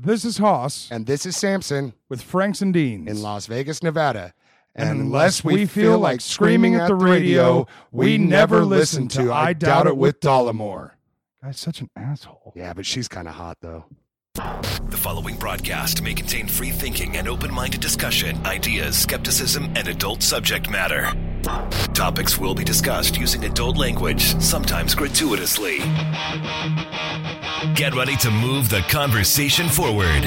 This is Haas And this is Samson with Franks and Deans. in Las Vegas, Nevada. And unless we feel like screaming at the radio, we never listen to I Doubt It with Dollemore. Guy's such an asshole. Yeah, but she's kind of hot though. The following broadcast may contain free thinking and open minded discussion, ideas, skepticism, and adult subject matter. Topics will be discussed using adult language, sometimes gratuitously. Get ready to move the conversation forward.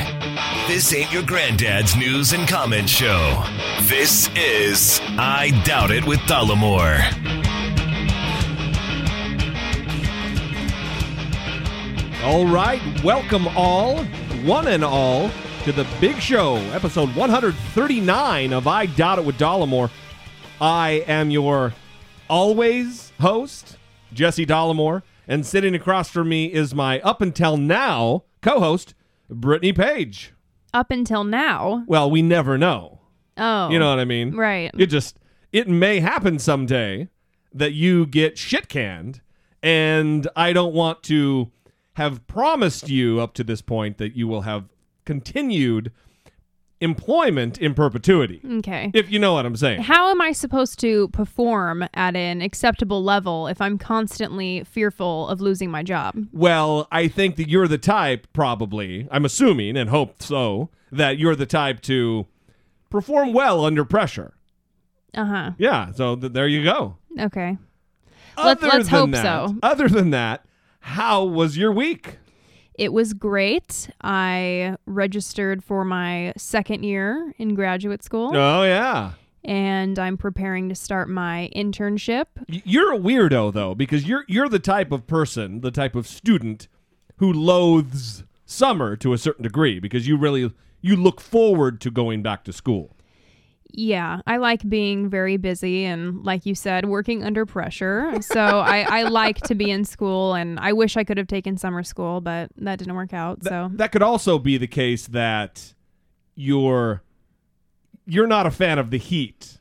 This ain't your granddad's news and comment show. This is I Doubt It with Dollemore. All right, welcome all, one and all, to the big show, episode 139 of I Doubt It with Dollemore. I am your always host, Jesse Dollemore, and sitting across from me is my up until now co-host, Brittany Page. up until now. Well, we never know. Oh. You know what I mean? Right. It just it may happen someday that you get shit canned, and I don't want to have promised you up to this point that you will have continued employment in perpetuity. Okay. If you know what I'm saying. How am I supposed to perform at an acceptable level if I'm constantly fearful of losing my job? Well, I think that you're the type, probably, I'm assuming and hope so, that you're the type to perform well under pressure. Uh huh. Yeah, so th- there you go. Okay. Let's- let's than hope that- so. Other than that, how was your week? It was great. I registered for my second year in graduate school Oh yeah. and I'm preparing to start my internship. You're a weirdo though because you're you're the type of person, the type of student who loathes summer to a certain degree because you really you look forward to going back to school. Yeah, I like being very busy and, like you said, working under pressure. So I, I like to be in school, and I wish I could have taken summer school, but that didn't work out. So that could also be the case that you're you're not a fan of the heat.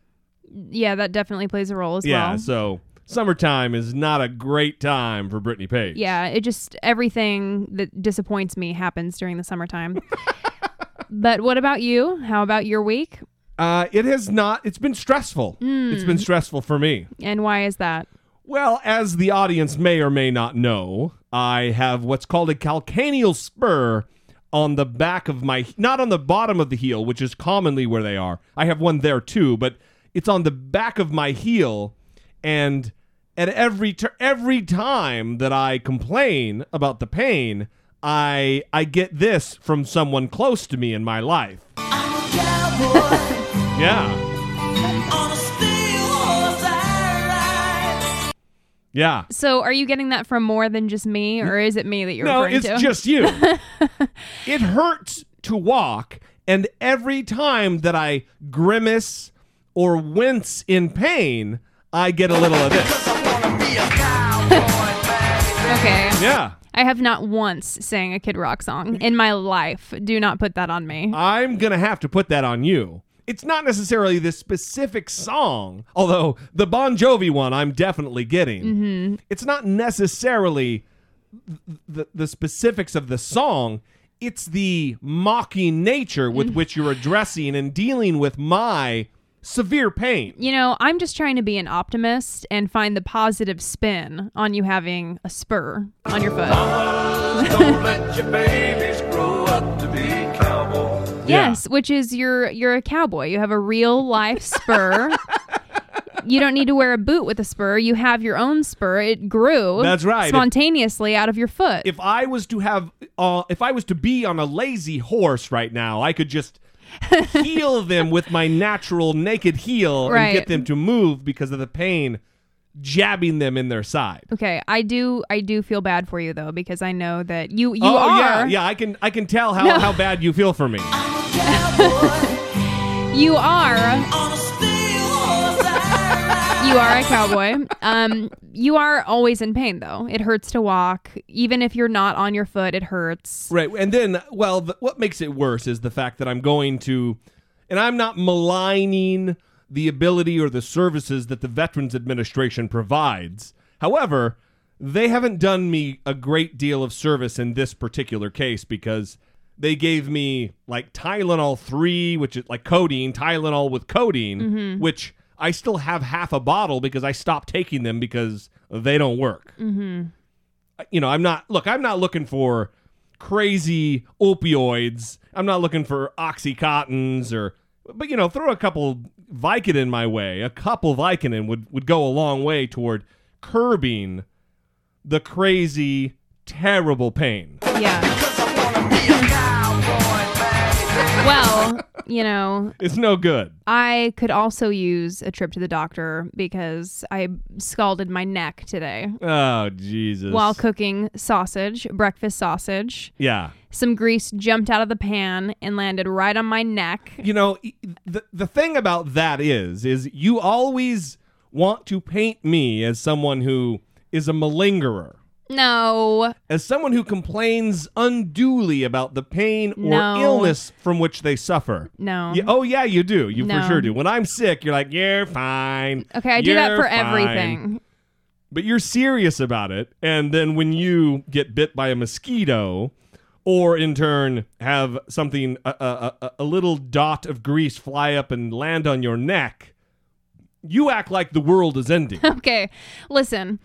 yeah, that definitely plays a role as yeah, well. Yeah, so summertime is not a great time for Brittany Page. Yeah, it just everything that disappoints me happens during the summertime. but what about you? How about your week? Uh, it has not. It's been stressful. It's been stressful for me. And why is that? Well, as the audience may or may not know, I have what's called a calcaneal spur on the back of my, not on the bottom of the heel, which is commonly where they are. I have one there too, but it's on the back of my heel, and at every tur every time that I complain about the pain, I I get this from someone close to me in my life. Yeah. Yeah. So, are you getting that from more than just me, or is it me that you're no, referring it's just you. it hurts to walk, and every time that I grimace or wince in pain, I get a little of this. okay. Yeah. I have not once sang a Kid Rock song in my life. Do not put that on me. I'm going to have to put that on you. It's not necessarily this specific song, although the Bon Jovi one I'm definitely getting. Mm-hmm. It's not necessarily th- the, the specifics of the song, it's the mocking nature with which you're addressing and dealing with my severe pain. You know, I'm just trying to be an optimist and find the positive spin on you having a spur on your foot. Don't let your babies grow up to be cowboys. Yes, which is you're you're a cowboy. You have a real life spur. you don't need to wear a boot with a spur. You have your own spur. It grew That's right. spontaneously out of your foot. If I was to have, uh, if I was to be on a lazy horse right now, I could just heel them with my natural naked heel and get them to move because of the pain jabbing them in their side. okay, I do I do feel bad for you though because I know that you you oh are yeah, yeah. I can I can tell how, No. how bad you feel for me. you are you are a cowboy. Um, you are always in pain though. It hurts to walk, even if you're not on your foot. It hurts. Right. And then, well, th- what makes it worse is the fact that I'm going to, and I'm not maligning the ability or the services that the Veterans Administration provides. However, they haven't done me a great deal of service in this particular case because they gave me like Tylenol 3, which is like codeine, Tylenol with codeine, which I still have half a bottle because I stopped taking them because they don't work. Mm-hmm. You know, I'm not, look, I'm not looking for crazy opioids. I'm not looking for Oxycontins or, but you know, throw a couple Vicodin my way. A couple Vicodin would, would go a long way toward curbing the crazy, terrible pain. Yeah. Well, you know, It's no good. I could also use a trip to the doctor because I scalded my neck today Oh, Jesus. while cooking sausage, breakfast sausage. yeah. Some grease jumped out of the pan and landed right on my neck. You know, the, the thing about that is, is you always want to paint me as someone who is a malingerer. No. As someone who complains unduly about the pain or No. illness from which they suffer. No. Yeah, oh, yeah, you do. You No. for sure do. When I'm sick, you're like, you're fine. Okay, I do that You're for fine." everything. but you're serious about it and then when you get bit by a mosquito or in turn have something a, a, a, a little dot of grease fly up and land on your neck you act like the world is ending Okay, listen.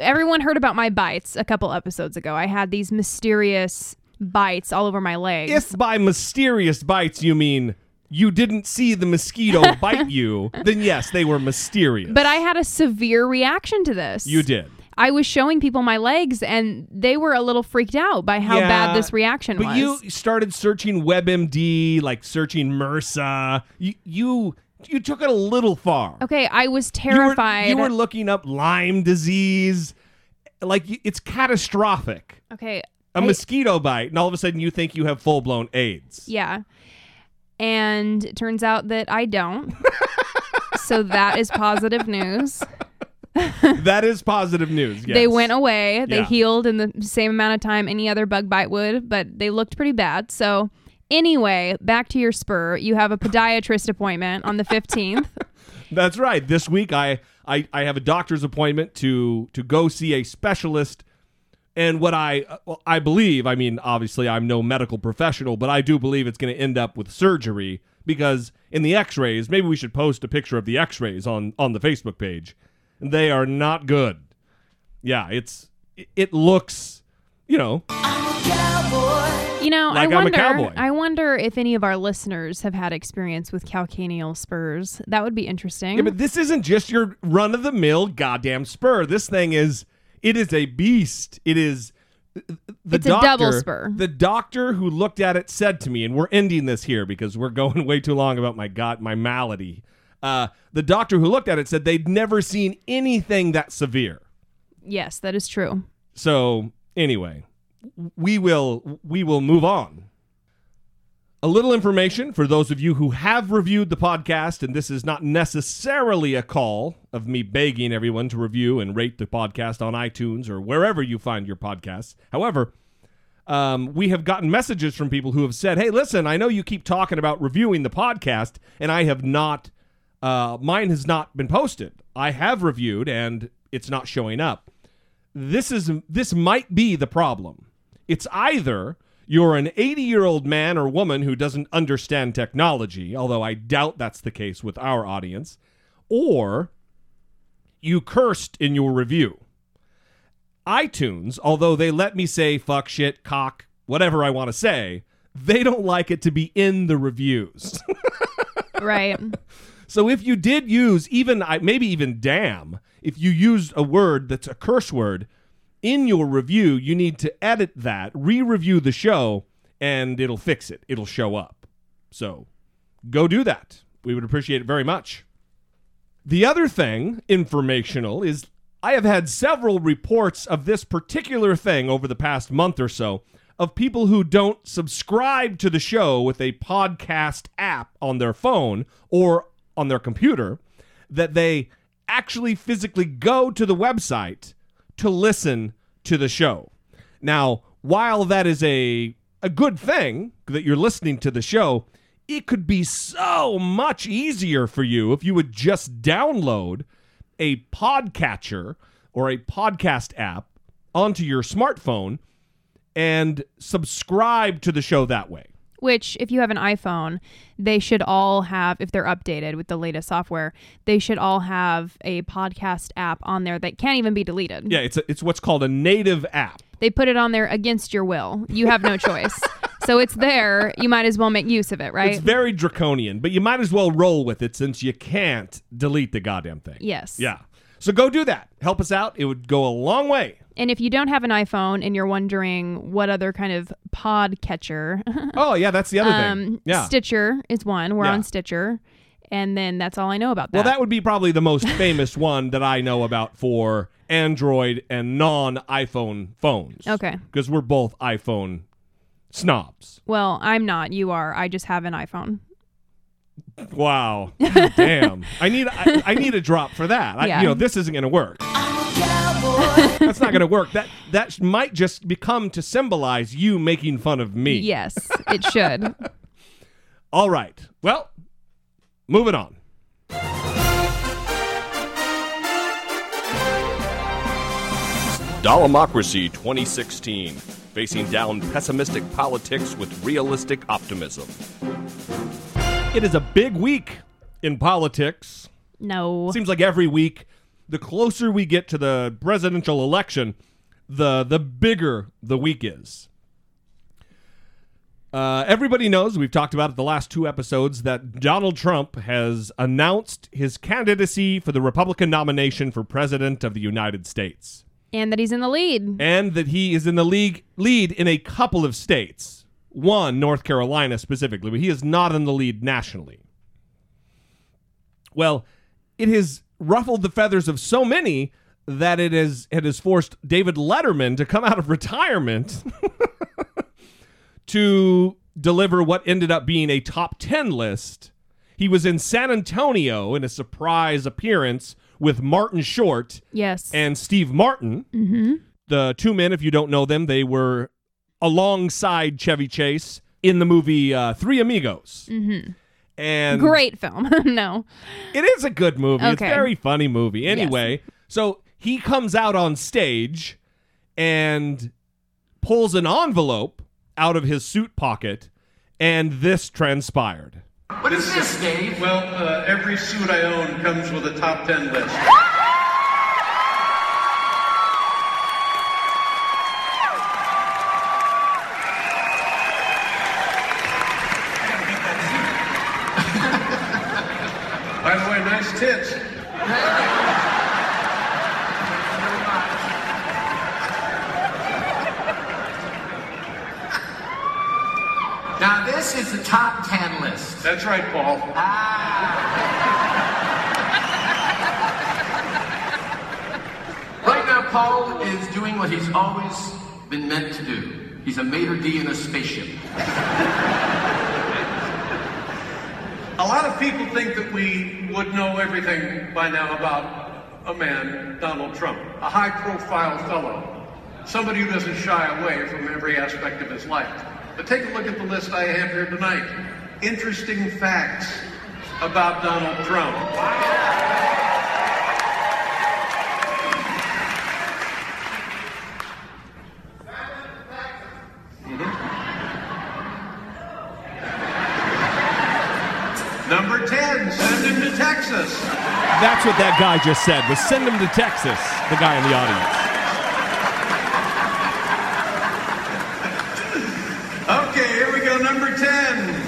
Everyone heard about my bites a couple episodes ago. I had these mysterious bites all over my legs. if by mysterious bites you mean you didn't see the mosquito bite you then yes they were mysterious but I had a severe reaction to this. you did I was showing people my legs and they were a little freaked out by how Yeah, bad this reaction but was. But you started searching WebMD, like searching MRSA. You you you took it a little far. okay, I was You were- terrified. You were, looking up Lyme disease, like it's catastrophic. okay. A I- mosquito bite, and all of a sudden you think you have full blown AIDS. Yeah. And it turns out that I don't. so that is positive news. that is positive news. Yes. They went away. They Yeah. healed in the same amount of time any other bug bite would, but they looked pretty bad. So, anyway, back to your spur. You have a podiatrist appointment on the 15th. That's right. This week I, I I have a doctor's appointment to to go see a specialist. And what I uh, well, I believe, I mean, obviously I'm no medical professional, but I do believe it's going to end up with surgery because in the X-rays, maybe we should post a picture of the X-rays on on the Facebook page. They are not good. Yeah, it's it- it looks, you know, You know, Like I I'm a wonder cowboy. I wonder if any of our listeners have had experience with calcaneal spurs. That would be interesting. Yeah, but this isn't just your run of the mill goddamn spur. This thing is it is a beast. It is the It's a double spur. The doctor who looked at it said to me, and we're ending this here because we're going way too long about my god my malady. Uh, the doctor who looked at it said they'd never seen anything that severe. yes, that is true. So anyway, we will we will move on. A little information for those of you who have reviewed the podcast, and this is not necessarily a call of me begging everyone to review and rate the podcast on iTunes or wherever you find your podcasts. However, um, we have gotten messages from people who have said, "Hey, listen, I know you keep talking about reviewing the podcast, and I have not. Uh, mine has not been posted. I have reviewed, and it's not showing up. This is this might be the problem. It's either you're an 80 year old man or woman who doesn't understand technology, although I doubt that's the case with our audience, or you cursed in your review." iTunes, although they let me say fuck, shit, cock, whatever I want to say, they don't like it to be in the reviews. Right. so if you did use even, I- maybe even damn, if you used a word that's a curse word in your review, you need to edit that, re review the show, and it'll fix it. It'll show up. So go do that. We would appreciate it very much. The other thing, informational, is I have had several reports of this particular thing over the past month or so of people who don't subscribe to the show with a podcast app on their phone or on their computer, that they actually physically go to the website to listen to the show. Now, while that is a a good thing that you're listening to the show, it could be so much easier for you if you would just download a podcatcher or a podcast app onto your smartphone and subscribe to the show that way. Which, if you have an iPhone, they should all have, if they're updated with the latest software, they should all have a podcast app on there that can't even be deleted. Yeah, it's a, it's what's called a native app. They put it on there against your will. You have no choice. so it's there. You might as well make use of it, right? It's very draconian, but you might as well roll with it since you can't delete the goddamn thing. yes. Yeah. So go do that. Help us out. It would go a long way. And if you don't have an iPhone and you're wondering what other kind of pod catcher, Oh, yeah, that's the other um, thing. Yeah. Stitcher is one. We're Yeah. on Stitcher. And then that's all I know about that. Well, that would be probably the most famous one that I know about for Android and non iPhone phones. Okay. Because we're both iPhone snobs. well, I'm not. You are. I just have an iPhone. Wow. Damn. I need I, I need a drop for that. I, Yeah. You know, this isn't going to work. That's not going to work. That that might just become to symbolize you making fun of me. Yes, it should. All right. Well, moving on. Dollemocracy 2016, facing down pessimistic politics with realistic optimism. It is a big week in politics. No. Seems like every week, the closer we get to the presidential election, the the bigger the week is. Uh, everybody knows we've talked about it the last two episodes that Donald Trump has announced his candidacy for the Republican nomination for president of the United States, And that he's in the lead. and that he is in the league lead in a couple of states, one North Carolina specifically, but he is not in the lead nationally. Well, it has ruffled the feathers of so many that it has it has forced David Letterman to come out of retirement to deliver what ended up being a top 10 list. He was in San Antonio in a surprise appearance with Martin Short Yes. and Steve Martin. Mm-hmm. The two men, if you don't know them, they were alongside Chevy Chase in the movie uh, Three Amigos. Mm-hmm. And Great film. no. it is a good movie. It's a very funny movie. Anyway, so he comes out on stage and pulls an envelope out of his suit pocket, and this transpired. What is this, Dave? Well, uh, every suit I own comes with a top 10 list. By the way, nice tits. Now, this is the top 10 list. That's right, Paul. Ah. Right now, Paul is doing what he's always been meant to do. He's a maitre d' in a spaceship. People think that we would know everything by now about a man, Donald Trump, a high profile fellow, somebody who doesn't shy away from every aspect of his life. But take a look at the list I have here tonight. Interesting facts about Donald Trump. What that guy just said. Was send him to Texas. The guy in the audience. Okay, here we go. Number 10.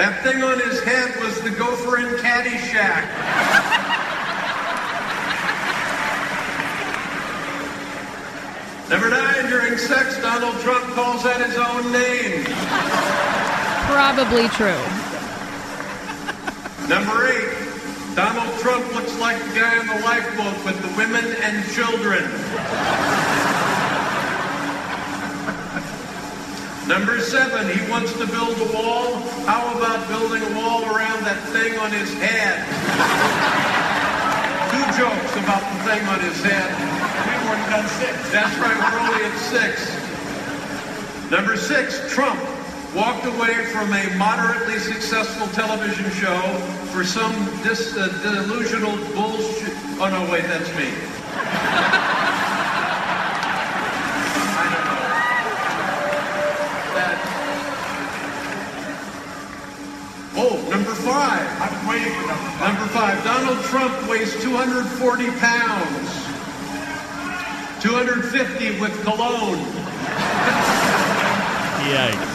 That thing on his head was the gopher in Caddyshack. Number nine, during sex, Donald Trump calls out his own name. Probably true. Number eight, Donald Trump looks like the guy on the lifeboat with the women and children. Number seven, he wants to build a wall. How about building a wall around that thing on his head? Two jokes about the thing on his head. We've already done six. That's right, we're only at six. Number six, Trump walked away from a moderately successful television show for some dis- uh, delusional bullshit. Oh, no, wait, that's me. I don't know. That... Oh, number five. I'm waiting for number five. Number five. Donald Trump weighs 240 pounds. 250 with cologne. Yikes.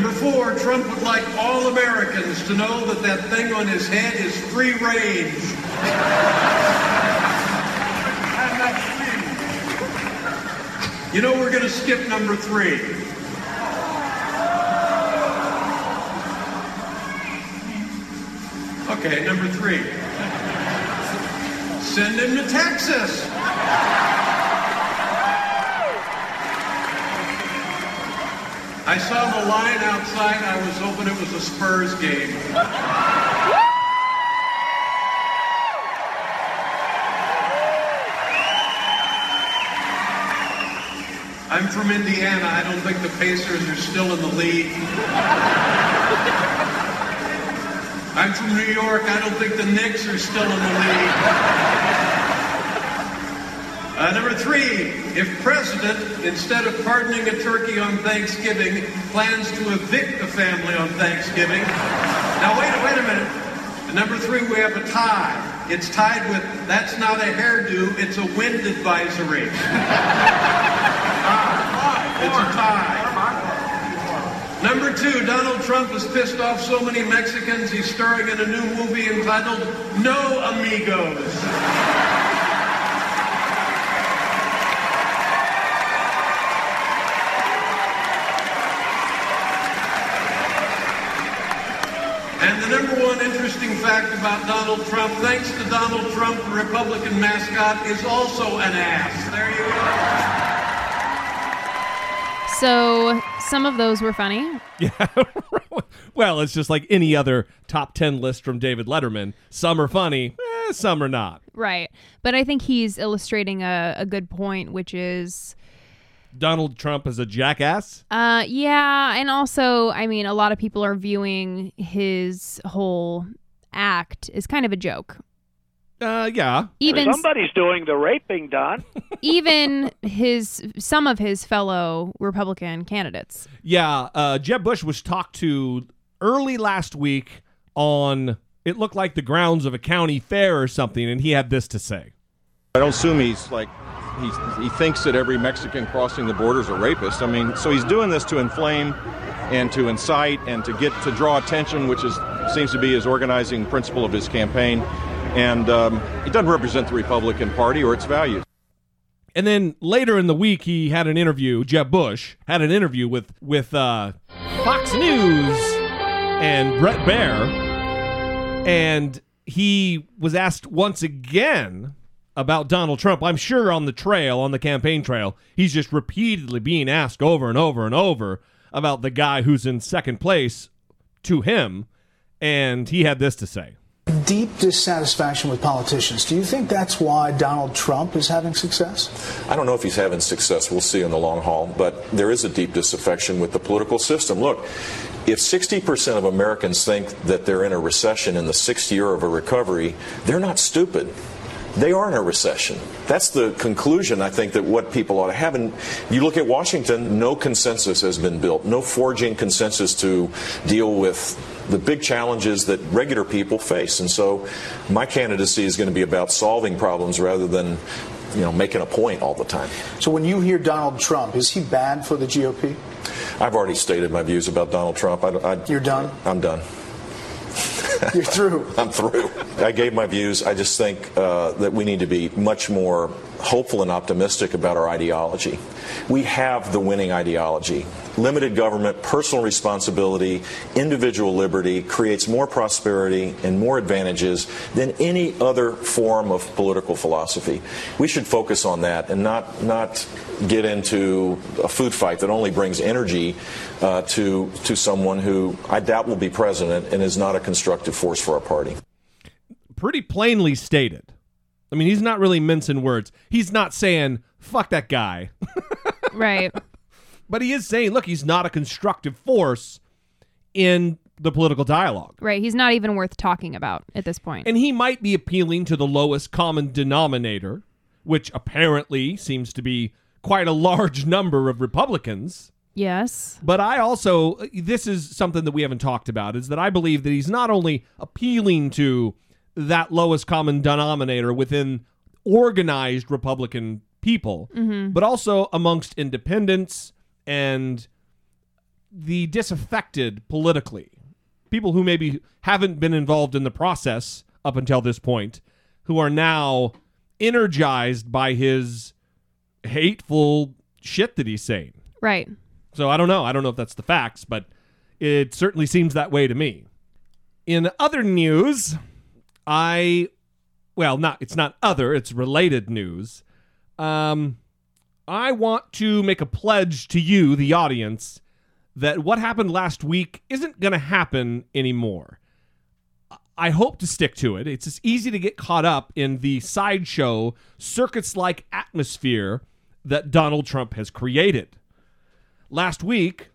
Number four, Trump would like all Americans to know that that thing on his head is free range. You know, we're going to skip number three. Okay, number three. Send him to Texas. I saw the line outside. I was hoping it was a Spurs game. I'm from Indiana. I don't think the Pacers are still in the league. I'm from New York. I don't think the Knicks are still in the league. Uh, number three, if president, instead of pardoning a turkey on Thanksgiving, plans to evict the family on Thanksgiving. Now, wait, wait a minute. Number three, we have a tie. It's tied with, that's not a hairdo, it's a wind advisory. It's a tie. Number two, Donald Trump has pissed off so many Mexicans, he's starring in a new movie entitled No Amigos. And the number one interesting fact about Donald Trump, thanks to Donald Trump, the Republican mascot is also an ass. There you go. So some of those were funny. Yeah. well, it's just like any other top 10 list from David Letterman. Some are funny, eh, some are not. Right. But I think he's illustrating a, a good point, which is Donald Trump is a jackass. Uh, yeah, and also, I mean, a lot of people are viewing his whole act is kind of a joke. Uh, yeah. Even Somebody's doing the raping, Don. even his some of his fellow Republican candidates. Yeah, uh, Jeb Bush was talked to early last week on it looked like the grounds of a county fair or something, and he had this to say. I don't assume he's like he he thinks that every Mexican crossing the border is a rapist. I mean, so he's doing this to inflame and to incite and to get to draw attention, which is seems to be his organizing principle of his campaign. And um, he doesn't represent the Republican Party or its values. And then later in the week, he had an interview. Jeb Bush had an interview with with uh, Fox News and Bret Baier, and he was asked once again about Donald Trump. I'm sure on the trail, on the campaign trail, he's just repeatedly being asked over and over and over about the guy who's in second place to him, and he had this to say. Deep dissatisfaction with politicians. Do you think that's why Donald Trump is having success? I don't know if he's having success. We'll see in the long haul. But there is a deep disaffection with the political system. Look, if 60% of Americans think that they're in a recession in the sixth year of a recovery, they're not stupid. They are in a recession. That's the conclusion, I think, that what people ought to have. And you look at Washington, no consensus has been built, no forging consensus to deal with the big challenges that regular people face. And so my candidacy is going to be about solving problems rather than you know, making a point all the time. So when you hear Donald Trump, is he bad for the GOP? I've already stated my views about Donald Trump. I, I, You're done? I'm done. You're through. I'm through. I gave my views. I just think uh, that we need to be much more hopeful and optimistic about our ideology. We have the winning ideology. Limited government, personal responsibility, individual liberty creates more prosperity and more advantages than any other form of political philosophy. We should focus on that and not not get into a food fight that only brings energy uh, to to someone who I doubt will be president and is not a constructive force for our party. Pretty plainly stated. I mean, he's not really mincing words. He's not saying "fuck that guy." right. But he is saying, look, he's not a constructive force in the political dialogue. Right. He's not even worth talking about at this point. And he might be appealing to the lowest common denominator, which apparently seems to be quite a large number of Republicans. Yes. But I also, this is something that we haven't talked about, is that I believe that he's not only appealing to that lowest common denominator within organized Republican people, Mhm. but also amongst independents and the disaffected politically. People who maybe haven't been involved in the process up until this point, who are now energized by his hateful shit that he's saying. Right. So I don't know. I don't know if that's the facts, but it certainly seems that way to me. In other news, I well, not it's not other, it's related news. Um I want to make a pledge to you, the audience, that what happened last week isn't going to happen anymore. I hope to stick to it. It's just easy to get caught up in the sideshow, circus like atmosphere that Donald Trump has created. Last week,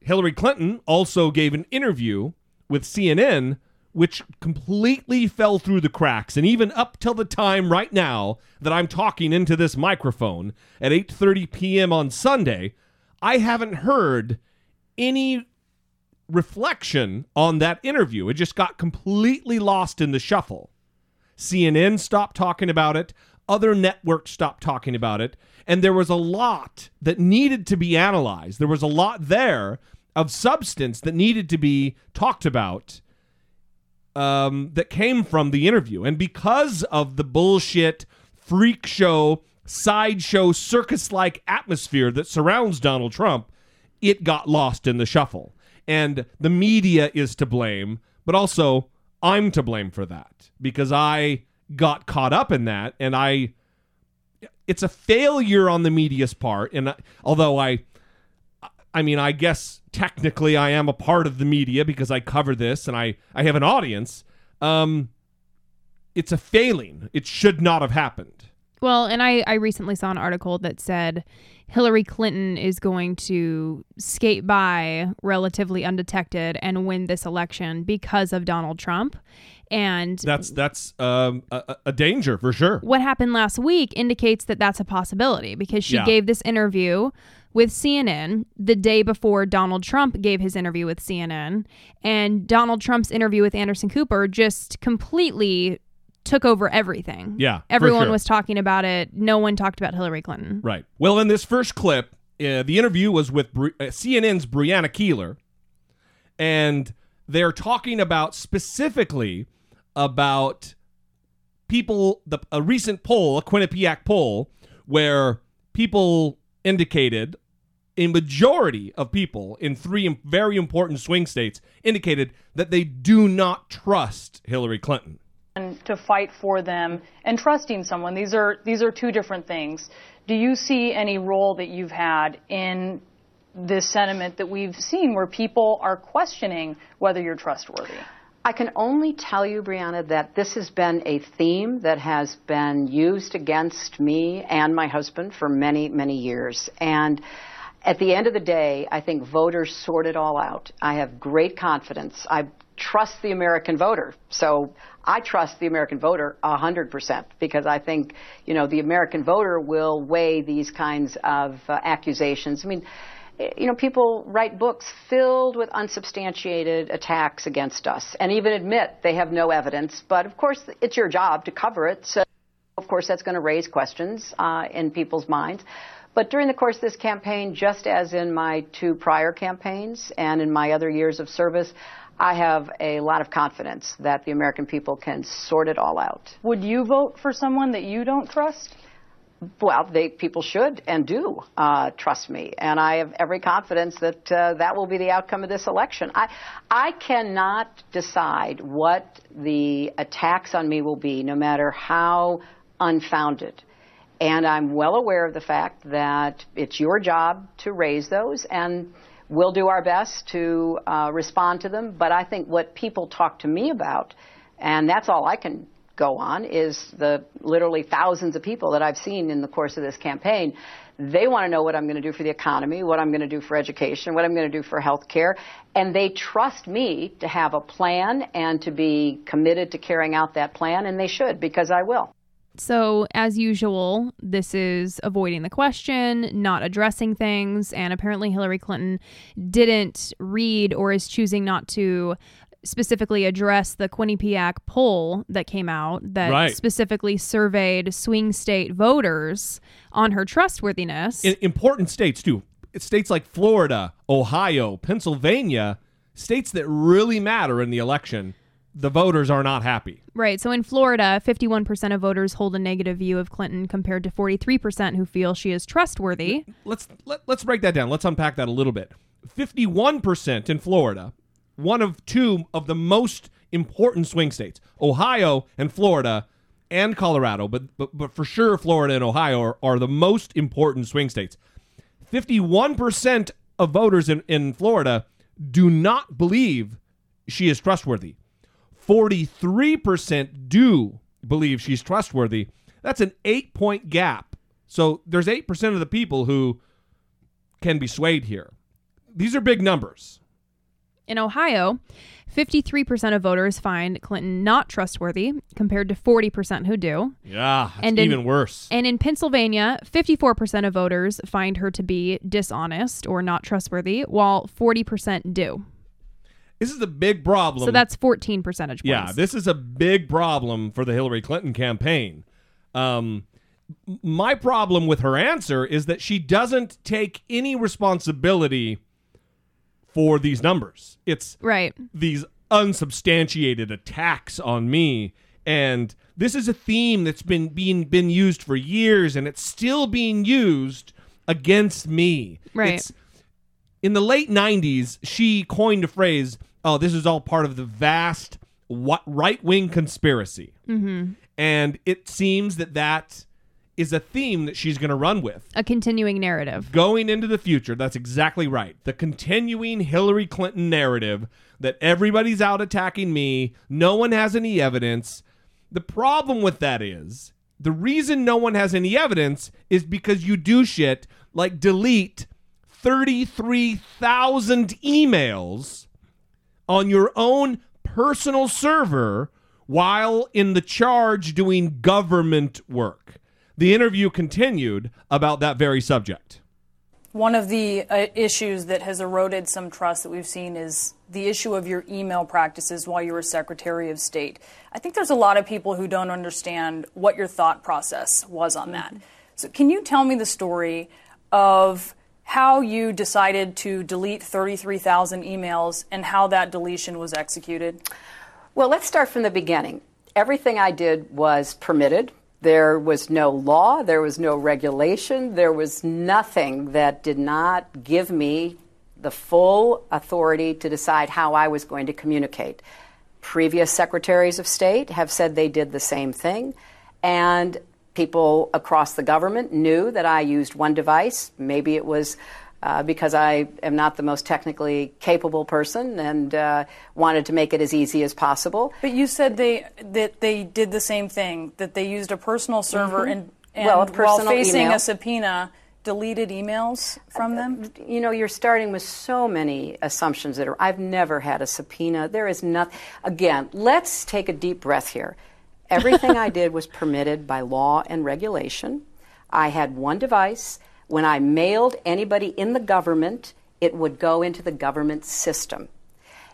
Hillary Clinton also gave an interview with CNN which completely fell through the cracks and even up till the time right now that I'm talking into this microphone at 8:30 p.m. on Sunday, I haven't heard any reflection on that interview. It just got completely lost in the shuffle. CNN stopped talking about it, other networks stopped talking about it, and there was a lot that needed to be analyzed. There was a lot there of substance that needed to be talked about um, that came from the interview. And because of the bullshit, freak show, sideshow, circus like atmosphere that surrounds Donald Trump, it got lost in the shuffle. And the media is to blame, but also I'm to blame for that because I got caught up in that and I it's a failure on the media's part and I, although I I mean I guess technically I am a part of the media because I cover this and I I have an audience um it's a failing it should not have happened Well, and I, I recently saw an article that said Hillary Clinton is going to skate by relatively undetected and win this election because of Donald Trump. And that's that's um a, a danger for sure what happened last week indicates that that's a possibility because she Yeah. gave this interview with CNN the day before Donald Trump gave his interview with CNN. And Donald Trump's interview with Anderson Cooper just completely took over everything. Yeah, Everyone sure. was talking about it. No one talked about Hillary Clinton. Right. Well, in this first clip, uh, the interview was with Bri- uh, CNN's Brianna Keilar, and they're talking about specifically about people. The a recent poll, a Quinnipiac poll, where people indicated a majority of people in three very important swing states indicated that they do not trust Hillary Clinton. to fight for them and trusting someone. These are these are two different things. Do you see any role that you've had in this sentiment that we've seen where people are questioning whether you're trustworthy? I can only tell you, Brianna, that this has been a theme that has been used against me and my husband for many, many years. And at the end of the day, I think voters sort it all out. I have great confidence. I trust the American voter. So I trust the American voter 100% because I think, you know, the American voter will weigh these kinds of uh, accusations. I mean, you know, people write books filled with unsubstantiated attacks against us and even admit they have no evidence. But of course, it's your job to cover it. So, of course, that's going to raise questions uh, in people's minds. But during the course of this campaign, just as in my two prior campaigns and in my other years of service, I have a lot of confidence that the American people can sort it all out. Would you vote for someone that you don't trust? Well, they people should and do uh, trust me, and I have every confidence that uh, that will be the outcome of this election. I I cannot decide what the attacks on me will be, no matter how unfounded. And I'm well aware of the fact that it's your job to raise those, and we'll do our best to uh, respond to them. But I think what people talk to me about, and that's all I can go on, is the literally thousands of people that I've seen in the course of this campaign. They want to know what I'm going to do for the economy, what I'm going to do for education, what I'm going to do for health care. And they trust me to have a plan and to be committed to carrying out that plan, and they should, because I will. So, as usual, this is avoiding the question, not addressing things, and apparently Hillary Clinton didn't read or is choosing not to specifically address the Quinnipiac poll that came out that Right. specifically surveyed swing state voters on her trustworthiness. In important states too. States like Florida, Ohio, Pennsylvania, states that really matter in the election. The voters are not happy. Right. So in Florida, 51% of voters hold a negative view of Clinton compared to 43% who feel she is trustworthy. Let's let, let's break that down. Let's unpack that a little bit. 51% in Florida, one of two of the most important swing states. Ohio and Florida and Colorado, but but, but for sure Florida and Ohio are, are the most important swing states. 51% of voters in, in Florida do not believe she is trustworthy. 43% do believe she's trustworthy. That's an eight point gap. So there's 8% of the people who can be swayed here. These are big numbers. In Ohio, 53% of voters find Clinton not trustworthy compared to 40% who do. Yeah, And in- even worse. And in Pennsylvania, 54% of voters find her to be dishonest or not trustworthy, while 40% do. This is a big problem. So that's 14 percentage points. Yeah, this is a big problem for the Hillary Clinton campaign. Um, my problem with her answer is that she doesn't take any responsibility for these numbers. It's right. these unsubstantiated attacks on me and this is a theme that's been being been used for years and it's still being used against me. Right. It's, in the late 90s, she coined a phrase, oh, this is all part of the vast right wing conspiracy. Mm-hmm. And it seems that that is a theme that she's going to run with. A continuing narrative. Going into the future, that's exactly right. The continuing Hillary Clinton narrative that everybody's out attacking me, no one has any evidence. The problem with that is the reason no one has any evidence is because you do shit like delete 33,000 emails on your own personal server while in the charge doing government work. The interview continued about that very subject. One of the uh, issues that has eroded some trust that we've seen is the issue of your email practices while you were Secretary of State. I think there's a lot of people who don't understand what your thought process was on that. So, can you tell me the story of how you decided to delete 33,000 emails and how that deletion was executed? Well, let's start from the beginning. Everything I did was permitted. There was no law, there was no regulation, there was nothing that did not give me the full authority to decide how I was going to communicate. Previous secretaries of state have said they did the same thing, and people across the government knew that I used one device. Maybe it was uh, because I am not the most technically capable person and uh, wanted to make it as easy as possible. But you said they that they did the same thing, that they used a personal server Mhm. and, and Well, while facing email. a subpoena, deleted emails from them? You know, you're starting with so many assumptions that are. I've never had a subpoena. There is nothing. Again, let's take a deep breath here. Everything I did was permitted by law and regulation. I had one device. When I mailed anybody in the government, it would go into the government system.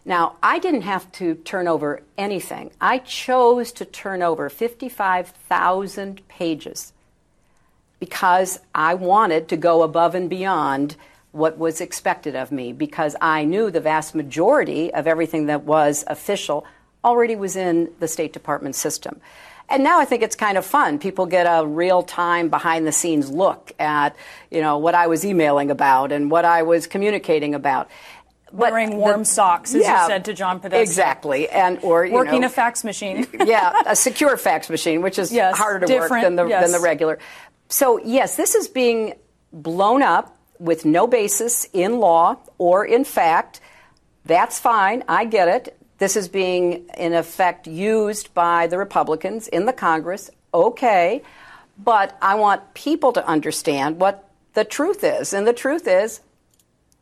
Now, I didn't have to turn over anything. I chose to turn over 55,000 pages because I wanted to go above and beyond what was expected of me because I knew the vast majority of everything that was official already was in the State Department system. And now I think it's kind of fun. People get a real time behind the scenes look at, you know, what I was emailing about and what I was communicating about. Wearing warm socks, as you said to John Podesta. Exactly. And or you Working know, a fax machine. yeah, a secure fax machine, which is Yes, harder to work than the, yes. than the regular. So, yes, this is being blown up with no basis in law or in fact. That's fine. I get it. This is being, in effect, used by the Republicans in the Congress. Okay. But I want people to understand what the truth is. And the truth is,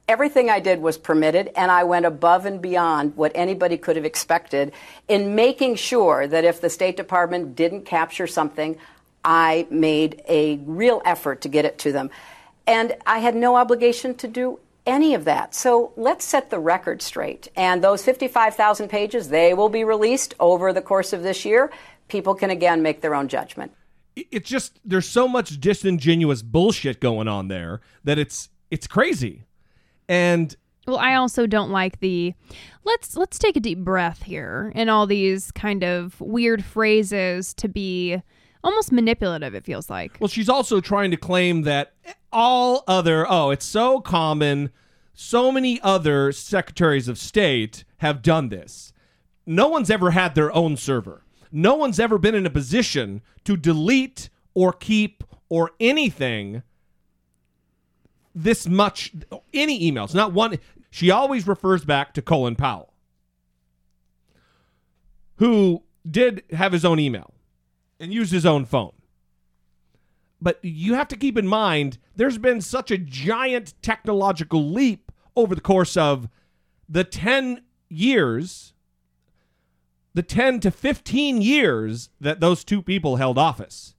everything I did was permitted, and I went above and beyond what anybody could have expected in making sure that if the State Department didn't capture something, I made a real effort to get it to them. And I had no obligation to do any of that. So let's set the record straight. And those 55,000 pages, they will be released over the course of this year. People can again make their own judgment. It's just there's so much disingenuous bullshit going on there that it's it's crazy. And well, I also don't like the let's let's take a deep breath here and all these kind of weird phrases to be almost manipulative it feels like. Well, she's also trying to claim that all other oh, it's so common so many other secretaries of state have done this. No one's ever had their own server. No one's ever been in a position to delete or keep or anything this much any emails not one she always refers back to colin powell who did have his own email and used his own phone. But you have to keep in mind there's been such a giant technological leap over the course of the 10 years the 10 to 15 years that those two people held office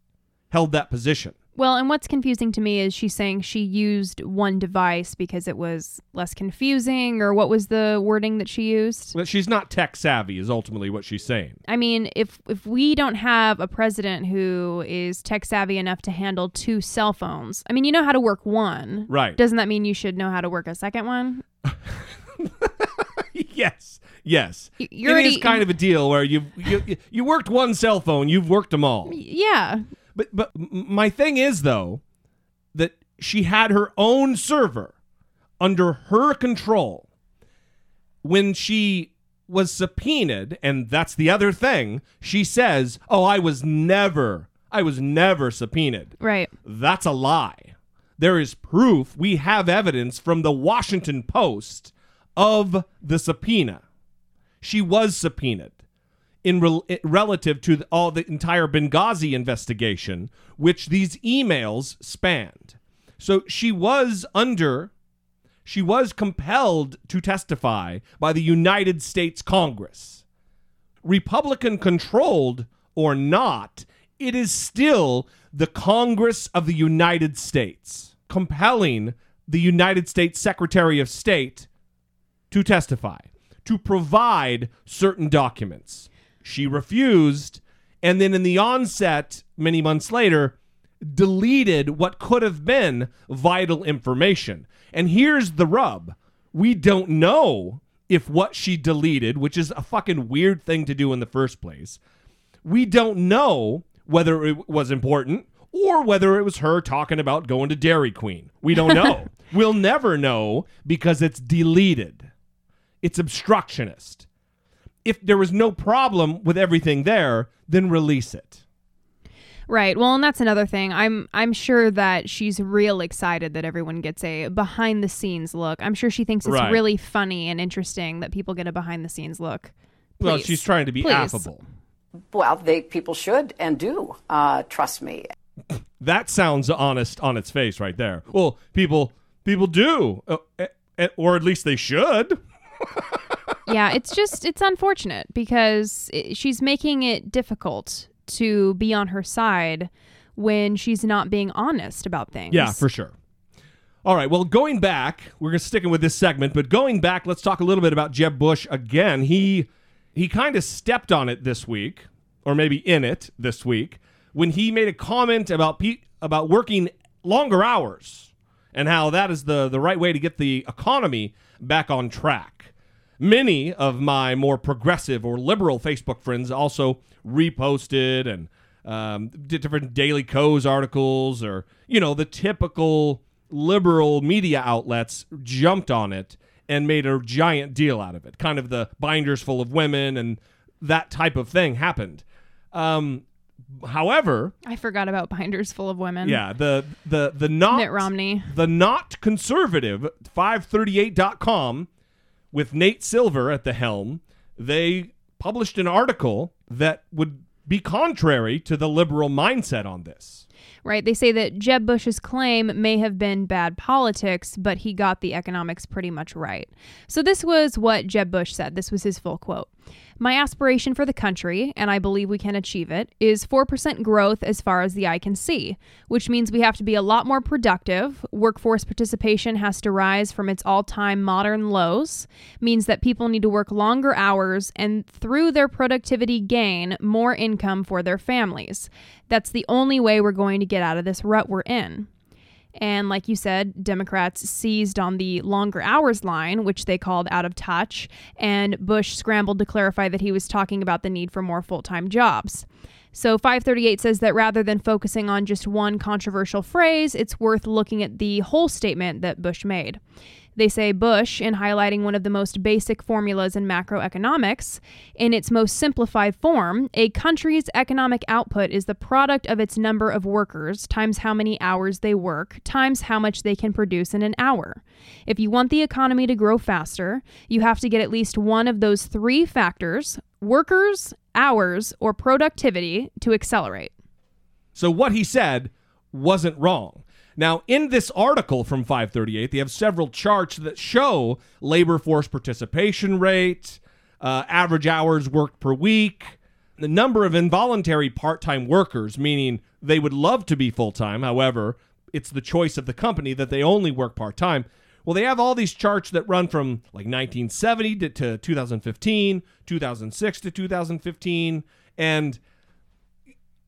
held that position Well, and what's confusing to me is she's saying she used one device because it was less confusing, or what was the wording that she used? But she's not tech savvy, is ultimately what she's saying. I mean, if if we don't have a president who is tech savvy enough to handle two cell phones, I mean, you know how to work one, Right. Doesn't that mean you should know how to work a second one? yes, yes. You're already- is kind of a deal where you you you worked one cell phone, you've worked them all. Yeah. But but my thing is though that she had her own server under her control. When she was subpoenaed and that's the other thing she says oh i was never i was never subpoenaed. Right. that's a lie. There is proof. We have evidence from the washington post of the subpoena. She was subpoenaed in rel- eh, relative to the, all the entire Benghazi investigation, which these emails spanned. So she was under, she was compelled to testify by the United States Congress. Republican controlled or not, it is still the Congress of the United States compelling the United States Secretary of State to testify, to provide certain documents. She refused, and then in the onset, many months later, deleted what could have been vital information. And here's the rub we don't know if what she deleted, which is a fucking weird thing to do in the first place, we don't know whether it was important or whether it was her talking about going to Dairy Queen. We don't know. we'll never know because it's deleted. It's obstructionist. If there was no problem with everything there, then release it. Right. Well, and that's another thing. I'm I'm sure that she's real excited that everyone gets a behind the scenes look. I'm sure she thinks it's Right. really funny and interesting that people get a behind the scenes look. Well, Please. she's trying to be Please. affable. Well, they people should and do uh, trust me. That sounds honest on its face right there. Well, people people do, uh, eh, eh, or at least they should. yeah, it's just it's unfortunate because i she's making it difficult to be on her side when she's not being honest about things. Yeah, for sure. All right. Well, going back, we're sticking with this segment, but going back, let's talk a little bit about Jeb Bush again. He he kind of stepped on it this week, or maybe in it this week, when he made a comment about pe- about working longer hours and how that is the the right way to get the economy back on track. Many of my more progressive or liberal Facebook friends also reposted and um, did different Daily Kos articles or, you know, the typical liberal media outlets jumped on it and made a giant deal out of it. Kind of the binders full of women and that type of thing happened. Um, however, I forgot about binders full of women. yeah, the the the not Mitt Romney. the not conservative 538.com with Nate Silver at the helm, they published an article that would be contrary to the liberal mindset on this. Right. They say that Jeb Bush's claim may have been bad politics, but he got the economics pretty much right. So, this was what Jeb Bush said. This was his full quote My aspiration for the country, and I believe we can achieve it, is 4% growth as far as the eye can see, which means we have to be a lot more productive. Workforce participation has to rise from its all time modern lows, means that people need to work longer hours and through their productivity gain more income for their families. That's the only way we're going to get out of this rut we're in. And like you said, Democrats seized on the longer hours line, which they called out of touch, and Bush scrambled to clarify that he was talking about the need for more full time jobs. So 538 says that rather than focusing on just one controversial phrase, it's worth looking at the whole statement that Bush made. They say Bush, in highlighting one of the most basic formulas in macroeconomics, in its most simplified form, a country's economic output is the product of its number of workers times how many hours they work times how much they can produce in an hour. If you want the economy to grow faster, you have to get at least one of those three factors workers, hours, or productivity to accelerate. So what he said wasn't wrong. Now, in this article from 538, they have several charts that show labor force participation rate, uh, average hours worked per week, the number of involuntary part time workers, meaning they would love to be full time. However, it's the choice of the company that they only work part time. Well, they have all these charts that run from like 1970 to, to 2015, 2006 to 2015, and